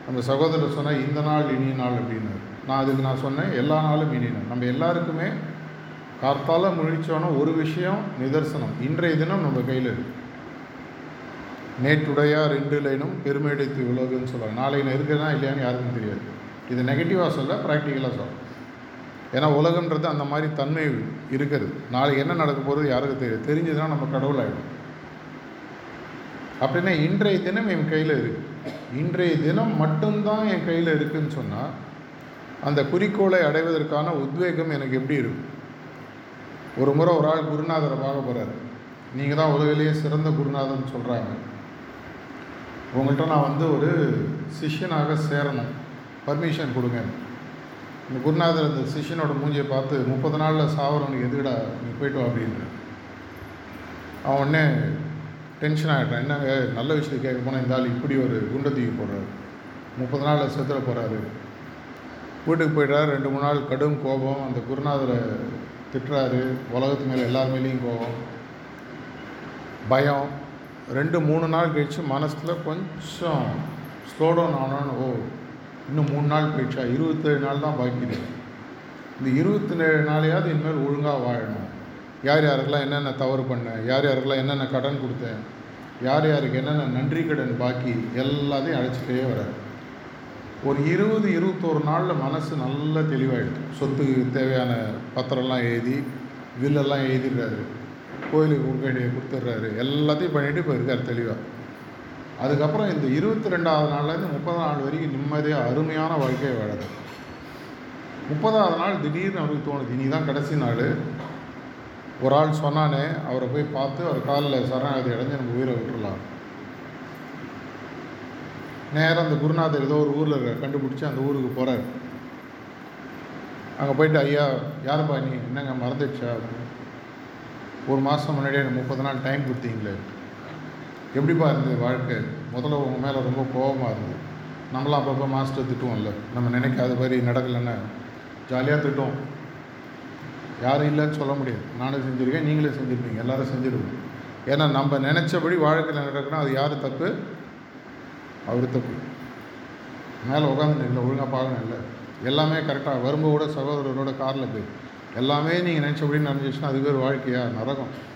நம்ம சகோதரர் சொன்னால் இந்த நாள் இனிய நாள் அப்படின்னு நான் அதுக்கு நான் சொன்னேன் எல்லா நாளும் இனிய நாள். நம்ம எல்லாருக்குமே கார்த்தால முழிச்சோன்னா ஒரு விஷயம் நிதர்சனம். இன்றைய தினம் நம்ம கையில் இருக்கு. நேற்றுடையா ரெண்டு லைனும் பெருமையடைத்து உலகுன்னு சொல்லுவாங்க. நாளைக்கு இருக்கிறதா இல்லையான்னு யாருக்கும் தெரியாது. இது நெகட்டிவாக சொல்ல ப்ராக்டிக்கலாக சொல்ல. ஏன்னா உலகன்றது அந்த மாதிரி தன்மை இருக்கிறது. நாளைக்கு என்ன நடக்க போகிறது யாருக்கும் தெரியாது தெரிஞ்சதுன்னா நம்ம கடவுள் ஆகிடும் அப்படின்னா இன்றைய தினம் என் கையில் இருக்குது இன்றைய தினம் மட்டும்தான் என் கையில் இருக்குதுன்னு சொன்னால் அந்த குறிக்கோளை அடைவதற்கான உத்வேகம் எனக்கு எப்படி இருக்கும்? ஒரு முறை ஒரு ஆள் குருநாதரை பார்க்க போகிறாரு நீங்கள் தான் உலகிலேயே சிறந்த குருநாதர்னு சொல்கிறாங்க உங்கள்கிட்ட நான் வந்து ஒரு சிஷ்யனாக சேரணும். பர்மிஷன் கொடுங்க. இந்த குருநாதர் அந்த சிஷ்யனோட மூஞ்சியை பார்த்து முப்பது நாளில் சாவரவனுக்கு எதுக்கடா நீ போயிட்டு வா அப்படின்ற அவன் உடனே டென்ஷன் ஆகிட்டான் என்னங்க நல்ல விஷயத்தை கேட்க போனால் இந்த ஆள் இப்படி ஒரு குண்டை தூக்கி போடுறாரு. முப்பது நாளில் செத்துற போகிறாரு வீட்டுக்கு போய்ட்டார் ரெண்டு மூணு நாள் கடும் கோபம். அந்த குருநாதரை திட்டுறாரு. உலகத்து மேலே எல்லார் மேலேயும் கோபம். பயம். ரெண்டு மூணு நாள் கழித்து மனசில் கொஞ்சம் ஸ்லோ டவுன் ஆனோன்னு ஓ இன்னும் மூணு நாள் போயிடுச்சா? இருபத்தேழு நாள் தான் பாக்கி இந்த இருபத்தேழு நாளையாவது இனிமேல் ஒழுங்காக வாழணும். யார் யாருக்கெல்லாம் என்னென்ன தவறு பண்ணேன் யார் யாருக்கெல்லாம் என்னென்ன கடன் கொடுத்தேன் யார் யாருக்கு என்னென்ன நன்றி கடன் பாக்கி எல்லாத்தையும் அழைச்சிட்டே வராரு. ஒரு இருபது இருபத்தோரு நாளில் மனசு நல்ல தெளிவாயிடுது. சொத்துக்கு தேவையான பத்திரம்லாம் எழுதி வில்லெல்லாம் எழுதிடுறாரு. கோயிலுக்கு கொடுக்க வேண்டிய கொடுத்துட்றாரு. எல்லாத்தையும் பண்ணிவிட்டு இப்போ இருக்கார் தெளிவாக அதுக்கப்புறம் இந்த இருபத்தி ரெண்டாவது நாள்லேருந்து முப்பதாம் நாள் வரைக்கும் நிம்மதியாக அருமையான வாழ்க்கையை வாழது முப்பதாவது நாள் திடீர்னு அவருக்கு தோணுது இனி தான் கடைசி நாள். ஒரு ஆள் சொன்னானே அவரை போய் பார்த்து அவர் காலில் சரணாகதி அடைஞ்சு நம்ம உயிரை விட்டுடலாம் நேராக அந்த குருநாதர் ஏதோ ஒரு ஊரில் இருக்க கண்டுபிடிச்சி அந்த ஊருக்கு போகிறார் அங்கே போயிட்டு ஐயா யாருப்பா நீ? என்னங்க மறந்துடுச்சா? ஒரு மாதம் முன்னாடியே எனக்கு முப்பது நாள் டைம் கொடுத்தீங்களே. எப்படிப்பா இருந்தது வாழ்க்கை? முதல்ல உங்கள் மேலே ரொம்ப கோபமாக இருந்தது. நம்மளாம் அப்பப்போ மாஸ்டர் திட்டுவோம்ல. நம்ம நினைக்காத மாதிரி நடக்கலைன்னா ஜாலியாக திட்டுவோம். யாரும் இல்லைன்னு சொல்ல முடியாது. நானும் செஞ்சுருக்கேன் நீங்களே செஞ்சுருப்பீங்க. எல்லோரும் செஞ்சுருவோம். ஏன்னா நம்ம நினச்சபடி வாழ்க்கையில் நடக்கணும் அது யார் தப்பு? அவர் தப்பு. மேலே உட்காந்து இல்லை ஒழுங்காக பார்க்கணும் இல்லை. எல்லாமே கரெக்டாக வரும்போது சகோதரரோட காரில் போய் எல்லாமே நீங்கள் நினச்சபடி நடந்துச்சுன்னா அது பேர் வாழ்க்கையாக நரகம்.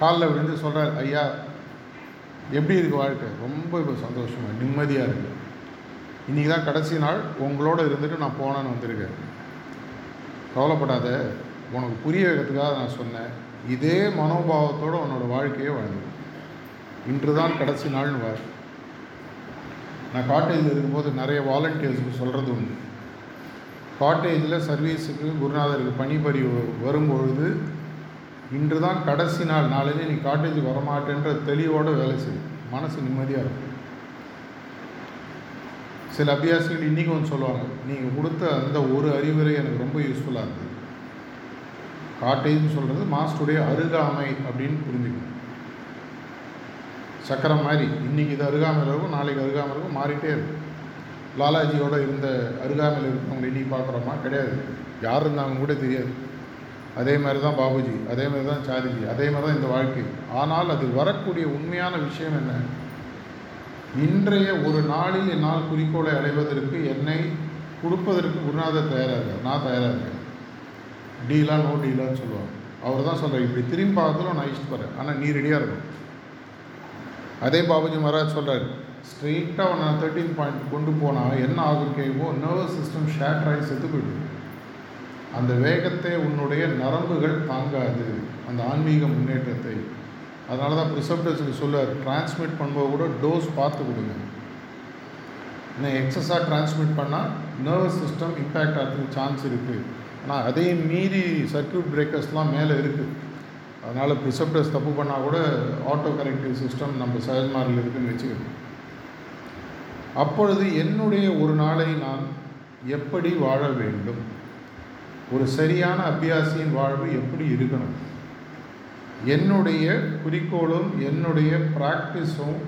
காலில் விழுந்து சொல்கிறார் ஐயா எப்படி இருக்குது வாழ்க்கை? ரொம்ப இப்போ சந்தோஷமாக நிம்மதியாக இருக்குது இன்றைக்கி தான் கடைசி நாள் உங்களோட இருந்துட்டு நான் போனேன்னு வந்திருக்கேன். கவலைப்படாத உனக்கு புரிய வைக்கிறதுக்காக நான் சொன்னேன். இதே மனோபாவத்தோடு உன்னோட வாழ்க்கையே வாழ்ந்து இன்று தான் கடைசி நாள்னு வார். நான் காட்டேஜில் இருக்கும்போது நிறைய வாலண்டியர்ஸுக்கு சொல்கிறது உண்டு. காட்டேஜில் சர்வீஸுக்கு குருநாதருக்கு பணிபறிவு வரும்பொழுது இன்று தான் கடைசி நாள். நாளைக்கு நீ காட்டேஜுக்கு வரமாட்டேன்ற தெளிவோடு வேலை செய்யும் மனசு நிம்மதியாக இருக்கும். சில அபியாசிகள் இன்றைக்கி ஒன்று சொல்லுவாங்க நீங்கள் கொடுத்த அந்த ஒரு அறிவுரை எனக்கு ரொம்ப யூஸ்ஃபுல்லாக இருந்தது காட்டேஜ்னு சொல்கிறது மாஸ்டருடைய அருகாமை அப்படின்னு புரிஞ்சுக்கணும். சக்கரம் மாதிரி இன்றைக்கி இது அருகாமையில் இருக்கும் நாளைக்கு அருகாமல் இருக்கும் மாறிட்டே இருக்கும். லாலாஜியோட இருந்த அருகாமையில் இருக்கவங்களை இன்றைக்கி பார்க்குறோமா? கிடையாது. யார் இருந்தாங்க கூட தெரியாது. அதே மாதிரி தான் பாபுஜி அதே மாதிரி தான் சாரிஜி அதே மாதிரி தான் இந்த வாழ்க்கை. ஆனால் அது வரக்கூடிய உண்மையான விஷயம் என்ன? இன்றைய ஒரு நாளில் என்னால் குறிக்கோளை அடைவதற்கு என்னை கொடுப்பதற்கு குருநாதர் தயாராக இருக்கார் நான் தயாராக இருக்கேன். டீலா நோ டீலான்னு சொல்லுவாங்க. அவர் தான் சொல்கிறார் இப்படி திரும்பி பார்த்தாலும் நான் இஷ்டப்படுறேன் ஆனால் நீ ரெடியாக இருக்கும் அதே பாபுஜி மகாராஜ் சொல்கிறார் ஸ்ட்ரெயிட்டாக நான் தேர்ட்டீன் பாயிண்ட் கொண்டு போனால் என்ன ஆகும் கேட்கும் நர்வஸ் சிஸ்டம் ஷேட் ஆகி செத்து போயிடும். அந்த வேகத்தை உன்னுடைய நரம்புகள் தாங்காது. அந்த ஆன்மீக முன்னேற்றத்தை. அதனால தான் ப்ரிசப்டர்ஸுக்கு சொல்ல டிரான்ஸ்மிட் பண்ணும்போது கூட டோஸ் பார்த்து கொடுங்க. இன்னும் எக்ஸஸாக டிரான்ஸ்மிட் பண்ணால் நர்வஸ் சிஸ்டம் இம்பேக்ட் ஆகிறதுக்கு சான்ஸ் இருக்குது ஆனால் அதையும் மீறி சர்க்கியூட் பிரேக்கர்ஸ்லாம் மேலே இருக்குது அதனால் ப்ரிசப்டர்ஸ் தப்பு பண்ணால் கூட ஆட்டோ கரெக்டிவ் சிஸ்டம் நம்ம சஜ்மாரில் இருக்குதுன்னு வச்சுக்கணும். அப்பொழுது என்னுடைய ஒரு நாளை நான் எப்படி வாழ வேண்டும்? ஒரு சரியான அபியாசியின் வாழ்வு எப்படி இருக்கணும்? என்னுடைய குறிக்கோளும் என்னுடைய ப்ராக்டிஸும்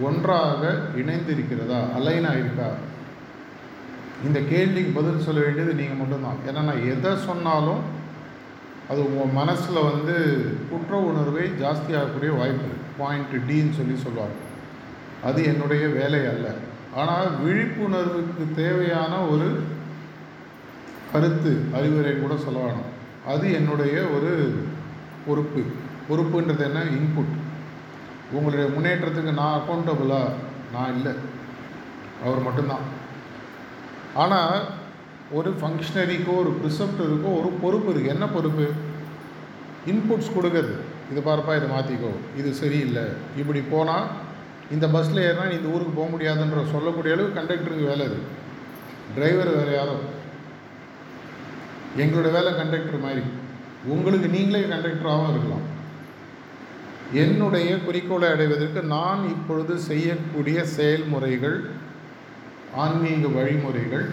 ஒன்றாக இணைந்திருக்கிறதா? அலைன் ஆயிருக்கா? இந்த கேள்விக்கு பதில் சொல்ல வேண்டியது நீங்கள் மட்டும்தான். ஏன்னா நான் எதை சொன்னாலும் அது உங்கள் மனசில் வந்து குற்ற உணர்வை ஜாஸ்தியாகக்கூடிய வாய்ப்பு. பாயிண்ட் டின்னு சொல்லி சொல்லுவாங்க. அது என்னுடைய வேலை அல்ல. ஆனால் விழிப்புணர்வுக்கு தேவையான ஒரு கருத்து அறிவுரை கூட சொல்ல வேணும். அது என்னுடைய ஒரு பொறுப்பு. பொறுப்புன்றது என்ன? இன்புட் உங்களுடைய முன்னேற்றத்துக்கு நான் அக்கௌண்டபுளாக நான் இல்லை. அவர் மட்டும்தான். ஆனால் ஒரு ஃபங்க்ஷனரிக்கோ ஒரு ப்ரிசப்டருக்கோ ஒரு பொறுப்பு இருக்குது என்ன பொறுப்பு? இன்புட்ஸ் கொடுக்கறது. இது பார்ப்பா இதை மாற்றிக்கோ இது சரியில்லை. இப்படி போனால் இந்த பஸ்ஸில் ஏறினா இந்த ஊருக்கு போக முடியாதுன்ற சொல்லக்கூடிய அளவுக்கு கண்டக்டருக்கு வேலை இருக்குது டிரைவர் வேறு யாரும் எங்களோட வேலை கண்டக்டர் மாதிரி. உங்களுக்கு நீங்களே கண்டக்டராகவும் இருக்கலாம். என்னுடைய குறிக்கோளை அடைவதற்கு நான் இப்பொழுது செய்யக்கூடிய செயல்முறைகள் ஆன்மீக வழிமுறைகள்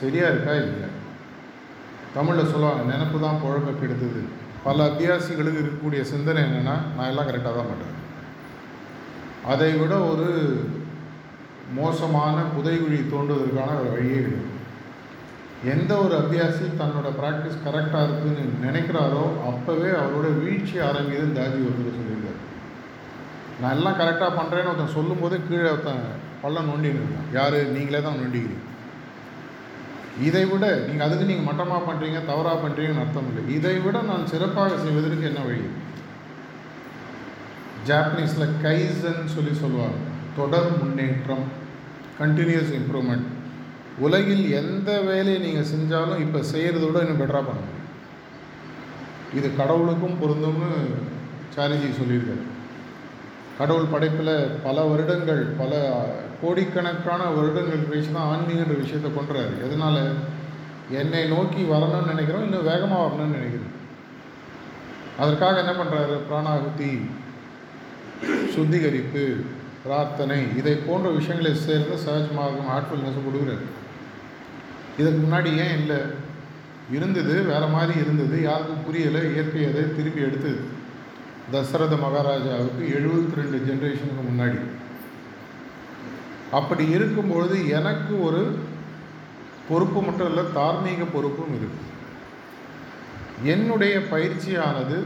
சரியாக இருக்கா இல்லையா? தமிழில் சொல்லுவாங்க நினப்பு தான் புழக்க கெடுத்தது. பல அபியாசிகளுக்கு இருக்கக்கூடிய சிந்தனை என்னென்னா நான் எல்லாம் கரெக்டாக தான் பண்ணுறேன் அதை விட ஒரு மோசமான புதைகுழி தோண்டுவதற்கான ஒரு வழியே கிடையாது. எந்த ஒரு அபியாசி தன்னோட ப்ராக்டிஸ் கரெக்டாக இருக்குன்னு நினைக்கிறாரோ அப்போவே அவரோட வீழ்ச்சி ஆரம்பிக்குதுன்னு தாஜி ஒருத்தர் சொல்லியிருக்காரு. நான் எல்லாம் கரெக்டாக பண்ணுறேன்னு ஒருத்தன் சொல்லும்போதே கீழே ஒருத்தன் பள்ளம் நோண்டின்னு இருக்கான். யார்? நீங்களே தான் நோண்டிக்கிறீங்க. இதை விட நீங்கள் அதுக்கு நீங்கள் மட்டமாக பண்ணுறீங்க தவறாக பண்ணுறீங்கன்னு அர்த்தம் இல்லை. இதை விட நான் சிறப்பாக செய்வதற்கு என்ன வழி? ஜாப்பனீஸில் கைசன் சொல்லி சொல்லுவாங்க. தொடர் முன்னேற்றம் கண்டினியூஸ் இம்ப்ரூவ்மெண்ட் உலகில் எந்த வேலையை நீங்கள் செஞ்சாலும் இப்போ செய்கிறத விட இன்னும் பெட்டராக பண்ண இது கடவுளுக்கும் பொருந்தும்னு சாரிஜி சொல்லியிருக்காரு. கடவுள் படைப்பில் பல வருடங்கள் பல கோடிக்கணக்கான வருடங்கள் கழிச்சு தான் ஆன்மீகன்ற விஷயத்தை கொண்டுறாரு எதனால்? என்னை நோக்கி வரணும்னு நினைக்கிறோம் இன்னும் வேகமாக வரணும்னு நினைக்கிறேன் அதற்காக என்ன பண்ணுறாரு பிராணாகுதி சுத்திகரிப்பு பிரார்த்தனை இதை போன்ற விஷயங்களை சேர்ந்து சகஜமாகவும் மார்க்கம் ஹார்ட்ஃபுல்னஸ் கொடுக்குறாரு. இதுக்கு முன்னாடி ஏன் இல்லை? இருந்தது வேறு மாதிரி இருந்தது. யாருக்கும் புரியலை. இயற்கை அதை திருப்பி எடுத்தது. தசரத மகாராஜாவுக்கு எழுபத்தி ரெண்டு ஜென்ரேஷனுக்கு முன்னாடி. அப்படி இருக்கும்பொழுது எனக்கு ஒரு பொறுப்பு மட்டும் இல்லை தார்மீக பொறுப்பும் இருக்கு. என்னுடைய பயிற்சியானது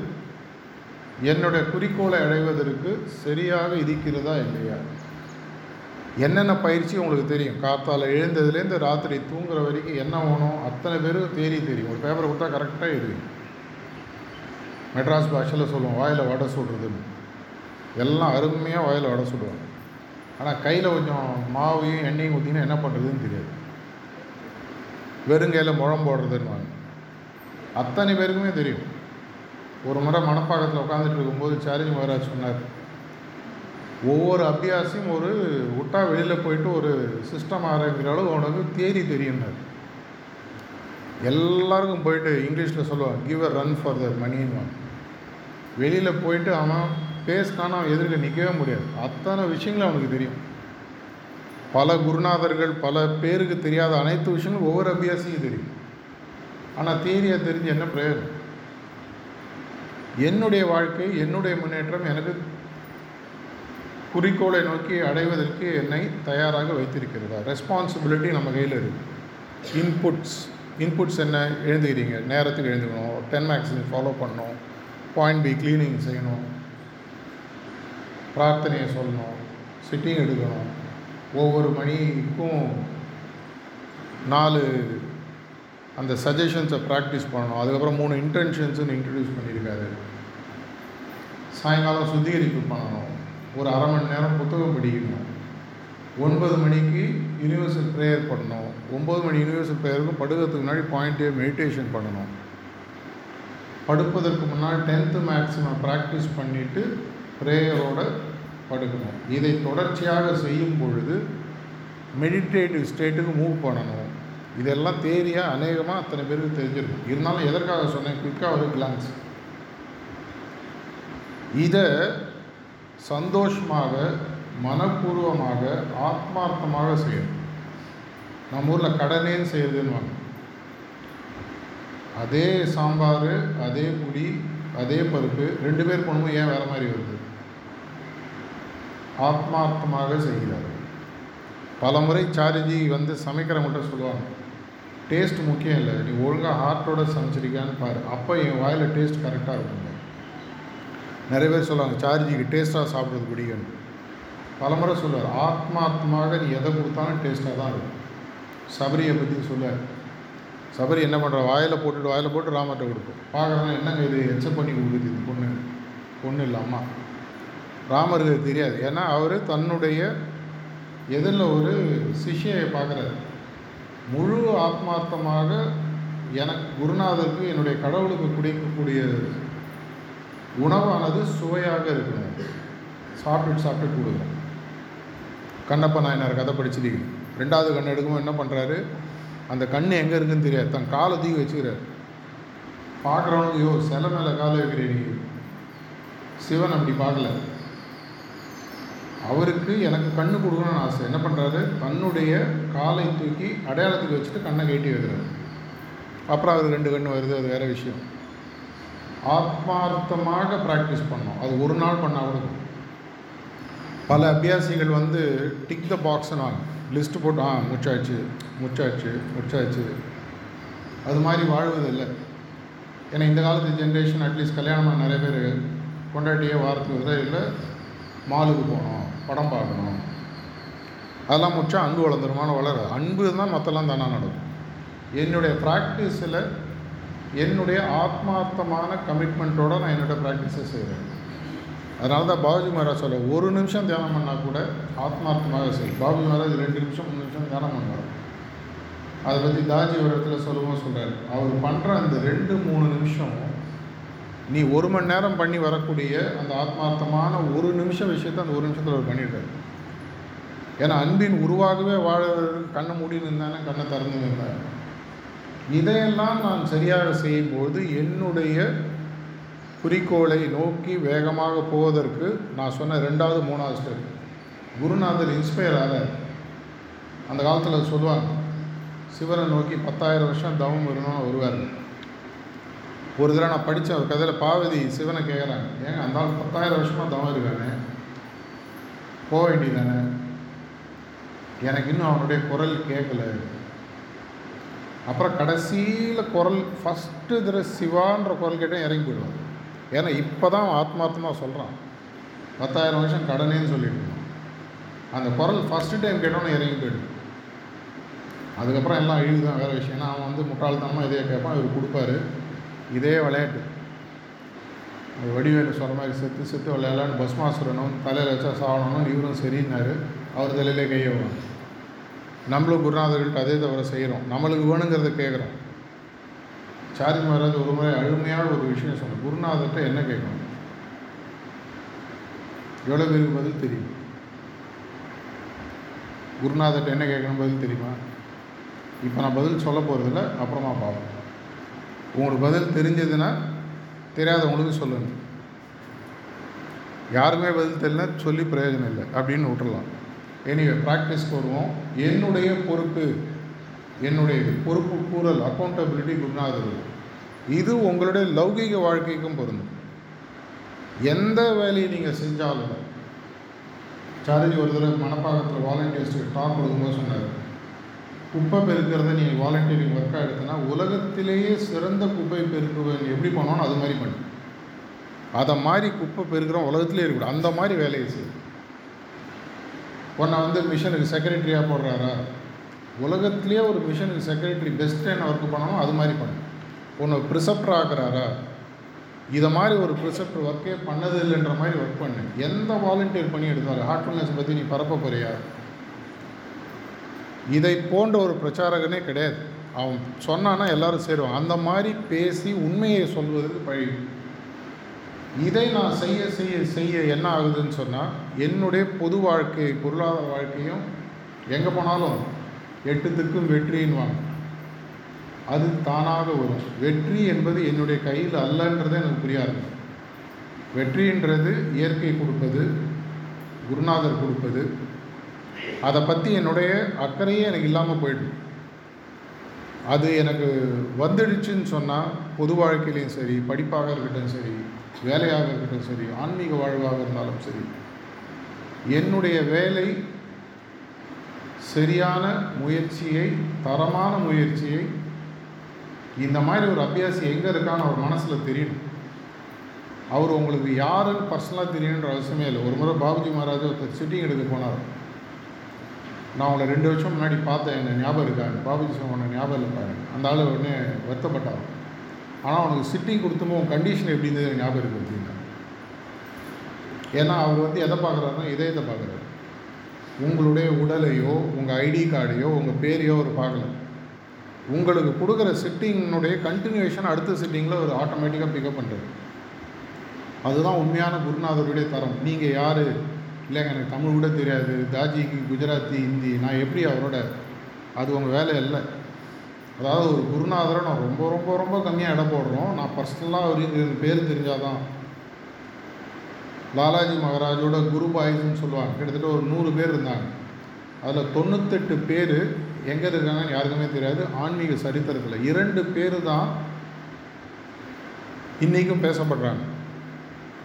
என்னுடைய குறிக்கோளை அடைவதற்கு சரியாக இருக்கிறதா இல்லையா? என்னென்ன பயிற்சி உங்களுக்கு தெரியும்? காத்தால் எழுந்ததுலேருந்து ராத்திரி தூங்குற வரைக்கும் என்ன வேணும்? அத்தனை பேரும் தேரி தெரியும் ஒரு பேப்பரை கொடுத்தா கரெக்டாக எழுதுவீங்க மெட்ராஸ் பாஷையில் சொல்லுவோம் வாயில் வடை சுடுறதுன்னு. எல்லாம் அருமையாக வாயில் வடை சுடுவாங்க. ஆனால் கையில் கொஞ்சம் மாவையும் எண்ணெயும் ஊற்றினா என்ன பண்ணுறதுன்னு தெரியாது. வெறுங்கையில் முழம் போடுறதுன்னு அத்தனை பேருக்குமே தெரியும். ஒரு முறை மணப்பாக்கத்தில் உட்காந்துட்டு இருக்கும்போது சாரிஜி மகாராஜ் சொன்னார் ஒவ்வொரு அபியாசியும் ஒரு விட்டா வெளியில் போயிட்டு ஒரு சிஸ்டம் ஆரம்பிக்கிற அளவு உனக்கு தேரி தெரியும்னார். எல்லாருக்கும் போயிட்டு இங்கிலீஷில் சொல்லுவான் give a run for the மணின்னு வெளியில் போயிட்டு அவன் பேசினான்னு அவன் எதிர்க்க நிற்கவே முடியாது. அத்தனை விஷயங்களும் அவனுக்கு தெரியும். பல குருநாதர்கள் பல பேருக்கு தெரியாத அனைத்து விஷயங்களும் ஒவ்வொரு அபியாசியும் தெரியும். ஆனால் தேரியை தெரிஞ்சு என்ன பிரயோஜனம்? என்னுடைய வாழ்க்கை என்னுடைய முன்னேற்றம் எனக்கு குறிக்கோளை நோக்கி அடைவதற்கு என்னை தயாராக வைத்திருக்கிறதா ரெஸ்பான்சிபிலிட்டி நம்ம கையில் இருக்குது இன்புட்ஸ் இன்புட்ஸ் என்ன எழுந்துக்கிறீங்க நேரத்துக்கு எழுந்துக்கணும் டென் மேக்ஸின் ஃபாலோ பண்ணணும். பாயிண்ட் பி க்ளீனிங் செய்யணும். பிரார்த்தனையை சொல்லணும். சிட்டிங் எடுக்கணும். ஒவ்வொரு மணிக்கும் நாலு அந்த சஜஷன்ஸை ப்ராக்டிஸ் பண்ணணும். அதுக்கப்புறம் மூணு இன்டென்ஷன்ஸுன்னு இன்ட்ரடியூஸ் பண்ணியிருக்காரு. சாயங்காலம் சுத்திகரிப்பு பண்ணணும். ஒரு அரை மணி நேரம் புத்தகம் படிக்கணும். ஒன்பது மணிக்கு யூனிவர்சல் ப்ரேயர் பண்ணணும். ஒம்பது மணி யூனிவர்சல் ப்ரேயருக்கும் படுக்கிறதுக்கு முன்னாடி பாயிண்ட்டே மெடிடேஷன் பண்ணணும். படுப்பதற்கு முன்னாடி டென்த்து மேக்ஸிமம் ப்ராக்டிஸ் பண்ணிவிட்டு ப்ரேயரோடு படுக்கணும். இதை தொடர்ச்சியாக செய்யும் பொழுது மெடிடேட்டிவ் ஸ்டேட்டுக்கு மூவ் பண்ணணும். இதெல்லாம் தேரியாக அநேகமாக அத்தனை பேருக்கு தெரிஞ்சிருக்கும். இருந்தாலும் எதற்காக சொன்னேன்? குயிக்காக ஒரு கிளான்ஸ் இதை சந்தோஷமாக மனப்பூர்வமாக ஆத்மார்த்தமாக செய்யணும். நம்ம ஊரில் கடனேன்னு செய்யறதுன்னு அதே சாம்பார் அதே புளி அதே பருப்பு ரெண்டு பேர் போகணுமோ ஏன் வேறு மாதிரி வருது? ஆத்மார்த்தமாக செய்கிறார். பல முறை சாரிஜி வந்து சமைக்கிறவங்கள்ட்ட சொல்லுவாங்க டேஸ்ட் முக்கியம் இல்லை நீ ஒழுங்காக ஹார்ட்டோட சமைச்சிருக்கியான்னு பாரு. அப்போ என் வாயில் டேஸ்ட் கரெக்டாக இருக்கும். நிறைய பேர் சொல்லுவாங்க சார்ஜிக்கு டேஸ்ட்டாக சாப்பிட்றது பிடிக்கும் பலமுறை சொல்லுவார் ஆத்மார்த்தமாக நீ எதை கொடுத்தாலும் டேஸ்ட்டாக தான் இருக்கும். சபரியை பற்றி சொல்லுவார். சபரி என்ன பண்ணுற வாயில் போட்டுட்டு வாயில் போட்டு ராமர்கிட்ட கொடுப்போம் பார்க்குறாங்க என்னங்க இது எச்ச பண்ணி கொடுக்குது இது பொண்ணு? பொண்ணு இல்லை அம்மா. ராமருக்கு தெரியாது. ஏன்னா அவர் தன்னுடைய எதில் ஒரு சிஷ்யை பார்க்குறாரு. முழு ஆத்மார்த்தமாக எனக்கு குருநாதருக்கு என்னுடைய கடவுளுக்கு குடிக்கக்கூடிய உணவானது சுவையாக இருக்கணும். சாப்பிட்டு சாப்பிட்டு கொடுக்கணும் கண்ணப்ப நாயனார் கதை படிச்சிருக்கீங்க ரெண்டாவது கண் எடுக்கும்போது என்ன பண்ணுறாரு அந்த கண் எங்கே இருக்குன்னு தெரியாது. தன் காலை தூக்கி வச்சுக்கிறார். பார்க்குறவனுக்கு யோ சில மேலே காலை வைக்கிறீங்க சிவன் அப்படி பார்க்கல. அவருக்கு எனக்கு கண்ணு கொடுக்கணும்னு ஆசை. என்ன பண்ணுறாரு தன்னுடைய காலை தூக்கி அடையாளத்துக்கு வச்சுட்டு கண்ணை கேட்டி வைக்கிறாரு. அப்புறம் அவர் ரெண்டு கண்ணு வருது. அது வேறு விஷயம். ஆத்மார்த்தமாக ப்ராக்டிஸ் பண்ணோம். அது ஒரு நாள் பண்ணால் கூட பல அபியாசிகள் வந்து டிக் த பாக்ஸ்னா லிஸ்ட்டு போட்டு ஆ முச்சாச்சு முச்சாச்சு முச்சாச்சு அது மாதிரி வாழ்வதில்லை ஏன்னா இந்த காலத்து ஜென்ரேஷன் அட்லீஸ்ட் கல்யாணம் நிறைய பேர் கொண்டாட்டியே வாரத்துக்கு ஒரு இல்லை மாலுக்கு போகணும் படம் பார்க்கணும். அதெல்லாம் முடிச்சா அன்பு வளர்ந்துருமான வளர அன்பு தான் மற்றெல்லாம் தானாக நடக்கும். என்னுடைய ப்ராக்டிஸில் என்னுடைய ஆத்மார்த்தமான கமிட்மெண்ட்டோட நான் என்னோட ப்ராக்டிஸை செய்கிறேன் அதனால தான் பாபுஜி மகாராஜ் சொல்ல ஒரு நிமிஷம் தியானம் பண்ணால் கூட ஆத்மார்த்தமாக செய்யும். பாபுஜி மகாராஜ் ரெண்டு நிமிஷம் மூணு நிமிஷம் தியானம் பண்ணுவார். அதை பற்றி தாஜி ஒரு இடத்துல சொல்லுவோம் சொல்கிறார் அவர் பண்ணுற அந்த ரெண்டு மூணு நிமிஷம் நீ ஒரு மணி நேரம் பண்ணி வரக்கூடிய அந்த ஆத்மார்த்தமான ஒரு நிமிஷம் விஷயத்தை அந்த ஒரு நிமிஷத்தில் அவர் பண்ணிடுறாரு ஏன்னா அன்பின் உருவாகவே வாழ கண்ணை மூடி நின்றானே கண்ணை திறந்து நின்றார் இதையெல்லாம் நான் சரியாக செய்யும்போது என்னுடைய குறிக்கோளை நோக்கி வேகமாக போவதற்கு நான் சொன்ன ரெண்டாவது மூணாவது ஸ்டெப் குருநாதர் இன்ஸ்பயர் ஆகிறார் அந்த காலத்தில் சொல்லுவாங்க சிவனை நோக்கி பத்தாயிரம் வருஷம் தவம் இருக்கணும்னு வருவார். ஒரு தடவை நான் படித்த ஒரு கதையில் பாவதி சிவனை கேட்குறாங்க ஏங்க அந்த ஆள் பத்தாயிரம் வருஷமாக தவம் இருக்கானே. போக வேண்டியதானே எனக்கு இன்னும் அவனுடைய குரல் கேட்கல அப்புறம் கடைசியில் குரல் ஃபஸ்ட்டு திர சிவான்ற குரல் கேட்டால் இறங்கி போயிடுவான். ஏன்னா இப்போ தான் ஆத்மார்த்தமாக சொல்கிறான் பத்தாயிரம் வருஷம் கடனேன்னு சொல்லிட்டு அந்த குரல் ஃபஸ்ட்டு டைம் கேட்டோன்னே இறங்கி போயிடும் அதுக்கப்புறம் எல்லாம் அழிவு வேறு விஷயம். ஏன்னா அவன் வந்து முட்டாள்தனமாக இதே கேட்பான் இவர் கொடுப்பாரு. இதே விளையாட்டு. வடிவேலு சொல்கிற மாதிரி செத்து செத்து விளையாடலான்னு பஸ்மாசுரனும் தலையில் வச்சா சாவணும் இவரும் சரின்னாரு. அவர் தலையிலே கையை நம்மளும் குருநாதர்கள்ட்ட அதே தவிர செய்கிறோம் நம்மளுக்கு வேணுங்கிறத கேட்குறோம் சாரி மகாராஜ் ஒரு முறை அழுமையான ஒரு விஷயம் சொன்னார் குருநாதர்கிட்ட என்ன கேட்கணும்? எவ்வளோ பேருக்கு பதில் தெரியும்? குருநாதர்கிட்ட என்ன கேட்கணும் பதில் தெரியுமா? இப்போ நான் பதில் சொல்ல போகிறதில்ல அப்புறமா பார்ப்போம். உங்களுக்கு பதில் தெரிஞ்சதுன்னா தெரியாதவங்களுக்கு சொல்லுங்கள் யாருமே பதில் தெரியல சொல்லி பிரயோஜனம் இல்லை அப்படின்னு விட்டுறலாம். எனிவே ப்ராக்டிஸ்க்கு வருவோம் என்னுடைய பொறுப்பு என்னுடைய பொறுப்பு கூறல் அக்கௌண்டபிலிட்டி குருநாதர். இது உங்களுடைய லௌகீக வாழ்க்கைக்கும் பொருந்தும். எந்த வேலையை நீங்கள் செஞ்சாலும் சாரஜி ஒரு தடவை மணப்பாக்கத்தில் வாலண்டியர்ஸுக்கு டாக் கொடுக்கும்போது சொன்னார். குப்பை பெருக்கிறத நீங்கள் வாலண்டியரிங் ஒர்க்காக எடுத்தனா உலகத்திலேயே சிறந்த குப்பை பெருக்குவன் எப்படி பண்ணணும் அது மாதிரி பண்ணு. அதை மாதிரி குப்பை பெருக்கிறோம் உலகத்திலே இருக்கக்கூடாது. அந்த மாதிரி வேலையை செய்யும் உன்னை வந்து மிஷனுக்கு செக்ரட்டரியாக போடுறாரா? உலகத்துலேயே ஒரு மிஷனுக்கு செக்ரட்டரி பெஸ்ட் என்ன ஒர்க் பண்ணணும் அது மாதிரி பண்ணு. உன்னை ப்ரிசப்டர் ஆக்குறாரா? இதை மாதிரி ஒரு ப்ரிசப்டர் ஒர்க்கே பண்ணது இல்லைன்ற மாதிரி ஒர்க் பண்ணு. எந்த வாலண்டியர் பண்ணி எடுத்தாலும் ஹார்ட்ஃபுல்னஸ் பற்றி நீ பரப்ப போறியா? இதை போன்ற ஒரு பிரச்சாரகனே கிடையாது. அவன் சொன்னான்னா எல்லாரும் சேருவான். அந்த மாதிரி பேசி உண்மையை சொல்வதற்கு பழகி இதை நான் செய்ய செய்ய செய்ய என்ன ஆகுதுன்னு சொன்னால் என்னுடைய பொது வாழ்க்கை பொருளாதார வாழ்க்கையும் எங்கே போனாலும் எட்டுத்துக்கும் வெற்றின்வாங்க அது தானாக வரும். வெற்றி என்பது என்னுடைய கையில் அல்லன்றது எனக்கு புரியாது. வெற்றின்றது இயற்கை கொடுப்பது குருநாதர் கொடுப்பது. அதை பற்றி என்னுடைய அக்கறையே எனக்கு இல்லாமல் போயிடும் அது எனக்கு வந்துடுச்சுன்னு சொன்னால் பொது வாழ்க்கையிலையும் சரி படிப்பாக இருக்கட்டும் சரி வேலையாக இருக்கட்டும் சரி ஆன்மீக வாழ்வாக இருந்தாலும் சரி என்னுடைய வேலை சரியான முயற்சியை தரமான முயற்சியை இந்த மாதிரி ஒரு அபியாசி எங்கே இருக்கான்னு அவர் மனசில் தெரியணும். அவர் உங்களுக்கு யாருன்னு பர்சனலாக தெரியணுன்ற அவசியமே இல்லை. ஒரு முறை பாபுஜி மகாராஜ் ஒருத்தர் சிட்டிங் எடுக்க போனார். நான் அவங்கள ரெண்டு வருஷம் முன்னாடி பார்த்தேன் என்னை ஞாபகம் இருக்காங்க பாபுஜி சொன்ன ஞாபகம் இருப்பாங்க அந்த ஆள் உடனே வருத்தப்பட்டார். ஆனால் அவனுக்கு சிட்டிங் கொடுத்தமோ உன் கண்டிஷன் எப்படி இருந்தது ஞாபகம் இருக்குது ஏன்னா அவர் வந்து எதை பார்க்குறாருன்னா இதயத்தை பார்க்குறாரு. உங்களுடைய உடலையோ உங்கள் ஐடி கார்டையோ உங்கள் பேரையோ அவர் பார்க்கல. உங்களுக்கு கொடுக்குற சிட்டிங்கினுடைய கண்டினியூஷன் அடுத்த சிட்டிங்கில் ஒரு ஆட்டோமேட்டிக்காக பிக்கப் பண்ணுறது அதுதான் உண்மையான குருநாதருடைய தரம். நீங்கள் யார்? இல்லைங்க எனக்கு தமிழ் கூட தெரியாது. தாஜிக்கு குஜராத்தி ஹிந்தி. நான் எப்படி அவரோட அது உங்கள் வேலை இல்லை அதாவது ஒரு குருநாதரை நான் ரொம்ப ரொம்ப ரொம்ப கம்மியாக இடம் போடுறோம். நான் பர்சனலாக அவர் பேர் தெரிஞ்சாதான். லாலாஜி மகாராஜோட குரு பாய்ஸ்ன்னு சொல்லுவாங்க. கிட்டத்தட்ட ஒரு நூறு பேர் இருந்தாங்க. அதில் தொண்ணூத்தெட்டு பேர் எங்கே இருக்காங்கன்னு யாருக்குமே தெரியாது. ஆன்மீக சரித்திரத்தில் இரண்டு பேர் தான் இன்றைக்கும் பேசப்படுறாங்க.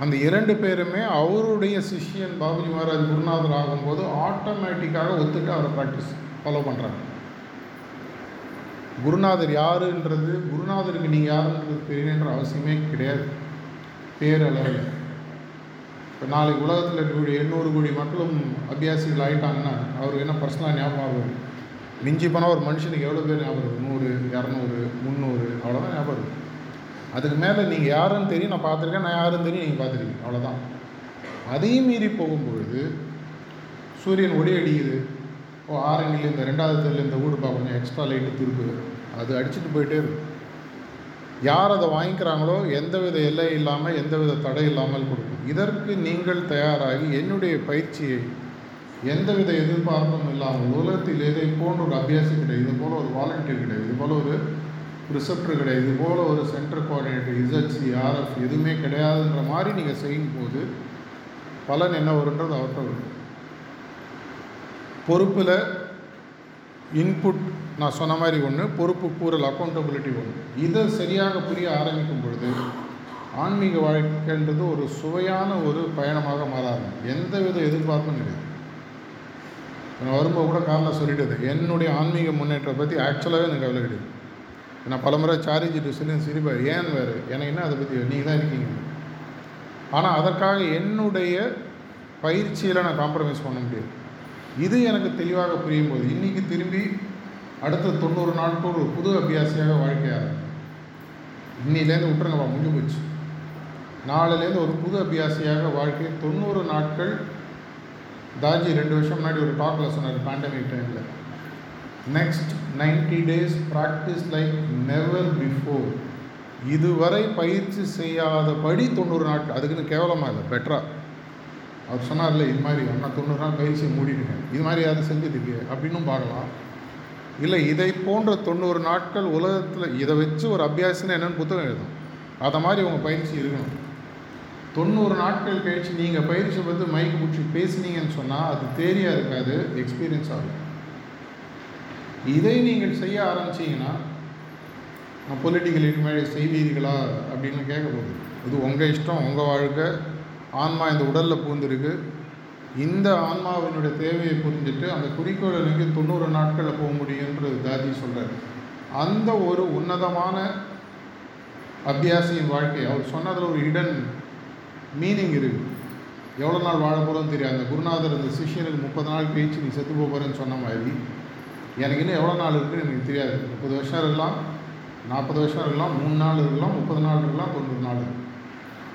அந்த இரண்டு பேருமே அவருடைய சிஷ்யன் பாபுஜி மகாராஜ் குருநாதர் ஆகும்போது ஆட்டோமேட்டிக்காக ஒத்துட்டு அவரை ப்ராக்டிஸ் ஃபாலோ பண்ணுறாங்க குருநாதர் யாருன்றது குருநாதருக்கு நீங்கள் யாருன்றது தெரியணுன்ற அவசியமே கிடையாது. பேரளவில். இப்போ நாளைக்கு உலகத்தில் இருக்கக்கூடிய எண்ணூறு கோடி மக்களும் அபியாசிகள் ஆகிட்டாங்கன்னா அவருக்கு என்ன பர்சனலாக ஞாபகம் ஆகும் மிஞ்சி போனால் ஒரு மனுஷனுக்கு எவ்வளோ பேர் ஞாபகம் இருக்கும் நூறு இரநூறு முந்நூறு அவ்வளோதான் ஞாபகம் இருக்கும் அதுக்கு மேலே நீங்கள் யாருன்னு தெரியும் நான் பார்த்துருக்கேன். நான் யாருன்னு தெரியும் நீங்கள் பார்த்துருக்கீங்க. அவ்வளோதான் அதையும் மீறி போகும்பொழுது சூரியன் ஒளி அடிக்குது. ஓ ஆரங்கில் இந்த ரெண்டாவது தெருவில் இந்த வீடு பார்க்க கொஞ்சம் எக்ஸ்ட்ரா லைட்டு திருப்பு. அது அடிச்சுட்டு போயிட்டே இருக்கும் யார் அதை வாங்கிக்கிறாங்களோ எந்தவித எல்லை இல்லாமல் எந்தவித தடை இல்லாமல் கொடுக்கும். இதற்கு நீங்கள் தயாராகி என்னுடைய பயிற்சியை எந்தவித எதிர்பார்ப்பும் இல்லாமல் உலகத்தில் எதை போன்ற ஒரு அபியாசம் கிடையாது. இது போல் ஒரு வாலண்டியர் கிடையாது. இது போல் ஒரு ரிசப்டர் கிடையாது. இது போல் ஒரு சென்டர் கோஆர்டினேட்டர் இசட்சி ஆர்எஃப் எதுவுமே கிடையாதுன்ற மாதிரி நீங்கள் செய்யும்போது பலன் என்ன வருன்றது அவர்கிட்ட வரும். பொறுப்பில் இன்புட் நான் சொன்ன மாதிரி ஒன்று பொறுப்பு கூறல் அக்கௌண்டபிலிட்டி ஒன்று இதை சரியாக புரிய ஆரம்பிக்கும் பொழுது ஆன்மீக வாழ்க்கைன்றது ஒரு சுவையான ஒரு பயணமாக மாறாது. எந்தவித எதிர்பார்ப்பும் கிடையாது. நான் வரும்போது கூட காரணம் சொல்லிட்டது என்னுடைய ஆன்மீக முன்னேற்றத்தை பற்றி ஆக்சுவலாகவே எனக்கு கவலை கிடையாது. நான் பலமுறை சாரிஜிட்டு சொல்லி சிரிப்பார் ஏன் வேறு? எனக்கு என்ன அதை பற்றி நீங்கள் தான் இருக்கீங்க. ஆனால் அதற்காக என்னுடைய பயிற்சியில் நான் காம்ப்ரமைஸ் பண்ண முடியாது. இது எனக்கு தெளிவாக புரியும் போது இன்றைக்கி திரும்பி அடுத்த தொண்ணூறு நாட்கள் ஒரு புது அபியாசியாக வாழ்க்கையாக இன்னிலேருந்து விட்டுருங்கப்பா முடிஞ்சு போச்சு. நாளிலேருந்து ஒரு புது அபியாசியாக வாழ்க்கை தொண்ணூறு நாட்கள் தாஜி ரெண்டு வருஷம் முன்னாடி ஒரு டாக்ல சொன்னார் பேண்டமிக் டைமில் next ninety days practice like never before இதுவரை பயிற்சி செய்யாதபடி தொண்ணூறு நாட்கள் அதுக்குன்னு கேவலமாக இல்லை பெட்டராக அவர் சொன்னார்ல இது மாதிரி அண்ணா தொண்ணூறு நாள் பயிற்சியை மூடிடுங்க. இது மாதிரி யாரும் செஞ்சதுக்கு அப்படின்னும் பார்க்கலாம். இல்லை இதை போன்ற தொண்ணூறு நாட்கள் உலகத்தில் இதை வச்சு ஒரு அபியாசம்னு என்னென்னு புத்தகம் எழுதும். அதை மாதிரி உங்கள் பயிற்சி இருக்கணும். தொண்ணூறு நாட்கள் கழித்து நீங்கள் பயிற்சி வந்து மைக் பிடிச்சி பேசுனீங்கன்னு சொன்னால் அது தேரியாக இருக்காது எக்ஸ்பீரியன்ஸ் ஆகும். இதை நீங்கள் செய்ய ஆரம்பிச்சிங்கன்னா பொலிட்டிக்கல் பொலிட்டிக்கல் மாதிரி செய்வீர்களா அப்படின்னு கேட்க போகுது இது உங்கள் இஷ்டம் உங்கள் வாழ்க்கை. ஆன்மா இந்த உடலில் பூந்திருக்கு. இந்த ஆன்மாவினுடைய தேவையை புரிஞ்சுட்டு அந்த குறிக்கோளை நோக்கி தொண்ணூறு நாட்களில் போக முடியுன்றது தாதி சொல்கிறார் அந்த ஒரு உன்னதமான அபியாசியின் வாழ்க்கை அவர் சொன்னதில் ஒரு இடன் மீனிங் இருக்குது எவ்வளோ நாள் வாழ போகிறோன்னு தெரியாது. அந்த குருநாதர் அந்த சிஷியனுக்கு முப்பது நாள் கழிச்சு நீ செத்து போகிறேன்னு சொன்ன மாதிரி எனக்கு இன்னும் எவ்வளோ நாள் இருக்குன்னு எனக்கு தெரியாது. முப்பது வருஷம் இருக்கலாம் நாற்பது வருஷம் இருக்கலாம் மூணு நாள் இருக்கலாம் முப்பது நாள் இருக்கலாம் தொண்ணூறு நாள் இருக்கலாம்.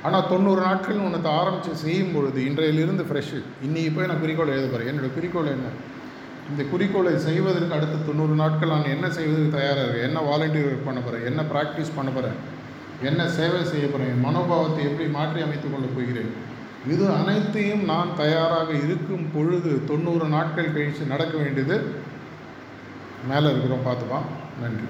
ஆனால் தொண்ணூறு நாட்கள் உனக்கு ஆரம்பித்து செய்யும் பொழுது இன்றையிலிருந்து ஃப்ரெஷ்ஷு இன்றைக்கி போய் நான் குறிக்கோளை எழுத போகிறேன் என்னோடய குறிக்கோள் என்ன? இந்த குறிக்கோளை செய்வதற்கு அடுத்த தொண்ணூறு நாட்கள் நான் என்ன செய்வதற்கு தயாராக? இருக்கேன் என்ன வாலண்டியர் பண்ண போகிறேன் என்ன ப்ராக்டிஸ் பண்ண போகிறேன் என்ன சேவை செய்ய போகிறேன் மனோபாவத்தை எப்படி மாற்றி அமைத்துக் கொள்ளப் போகிறேன்? இது அனைத்தையும் நான் தயாராக இருக்கும் பொழுது தொண்ணூறு நாட்கள் கழித்து நடக்க வேண்டியது மேலே இருக்கிறோம். பார்த்துப்பான் நன்றி.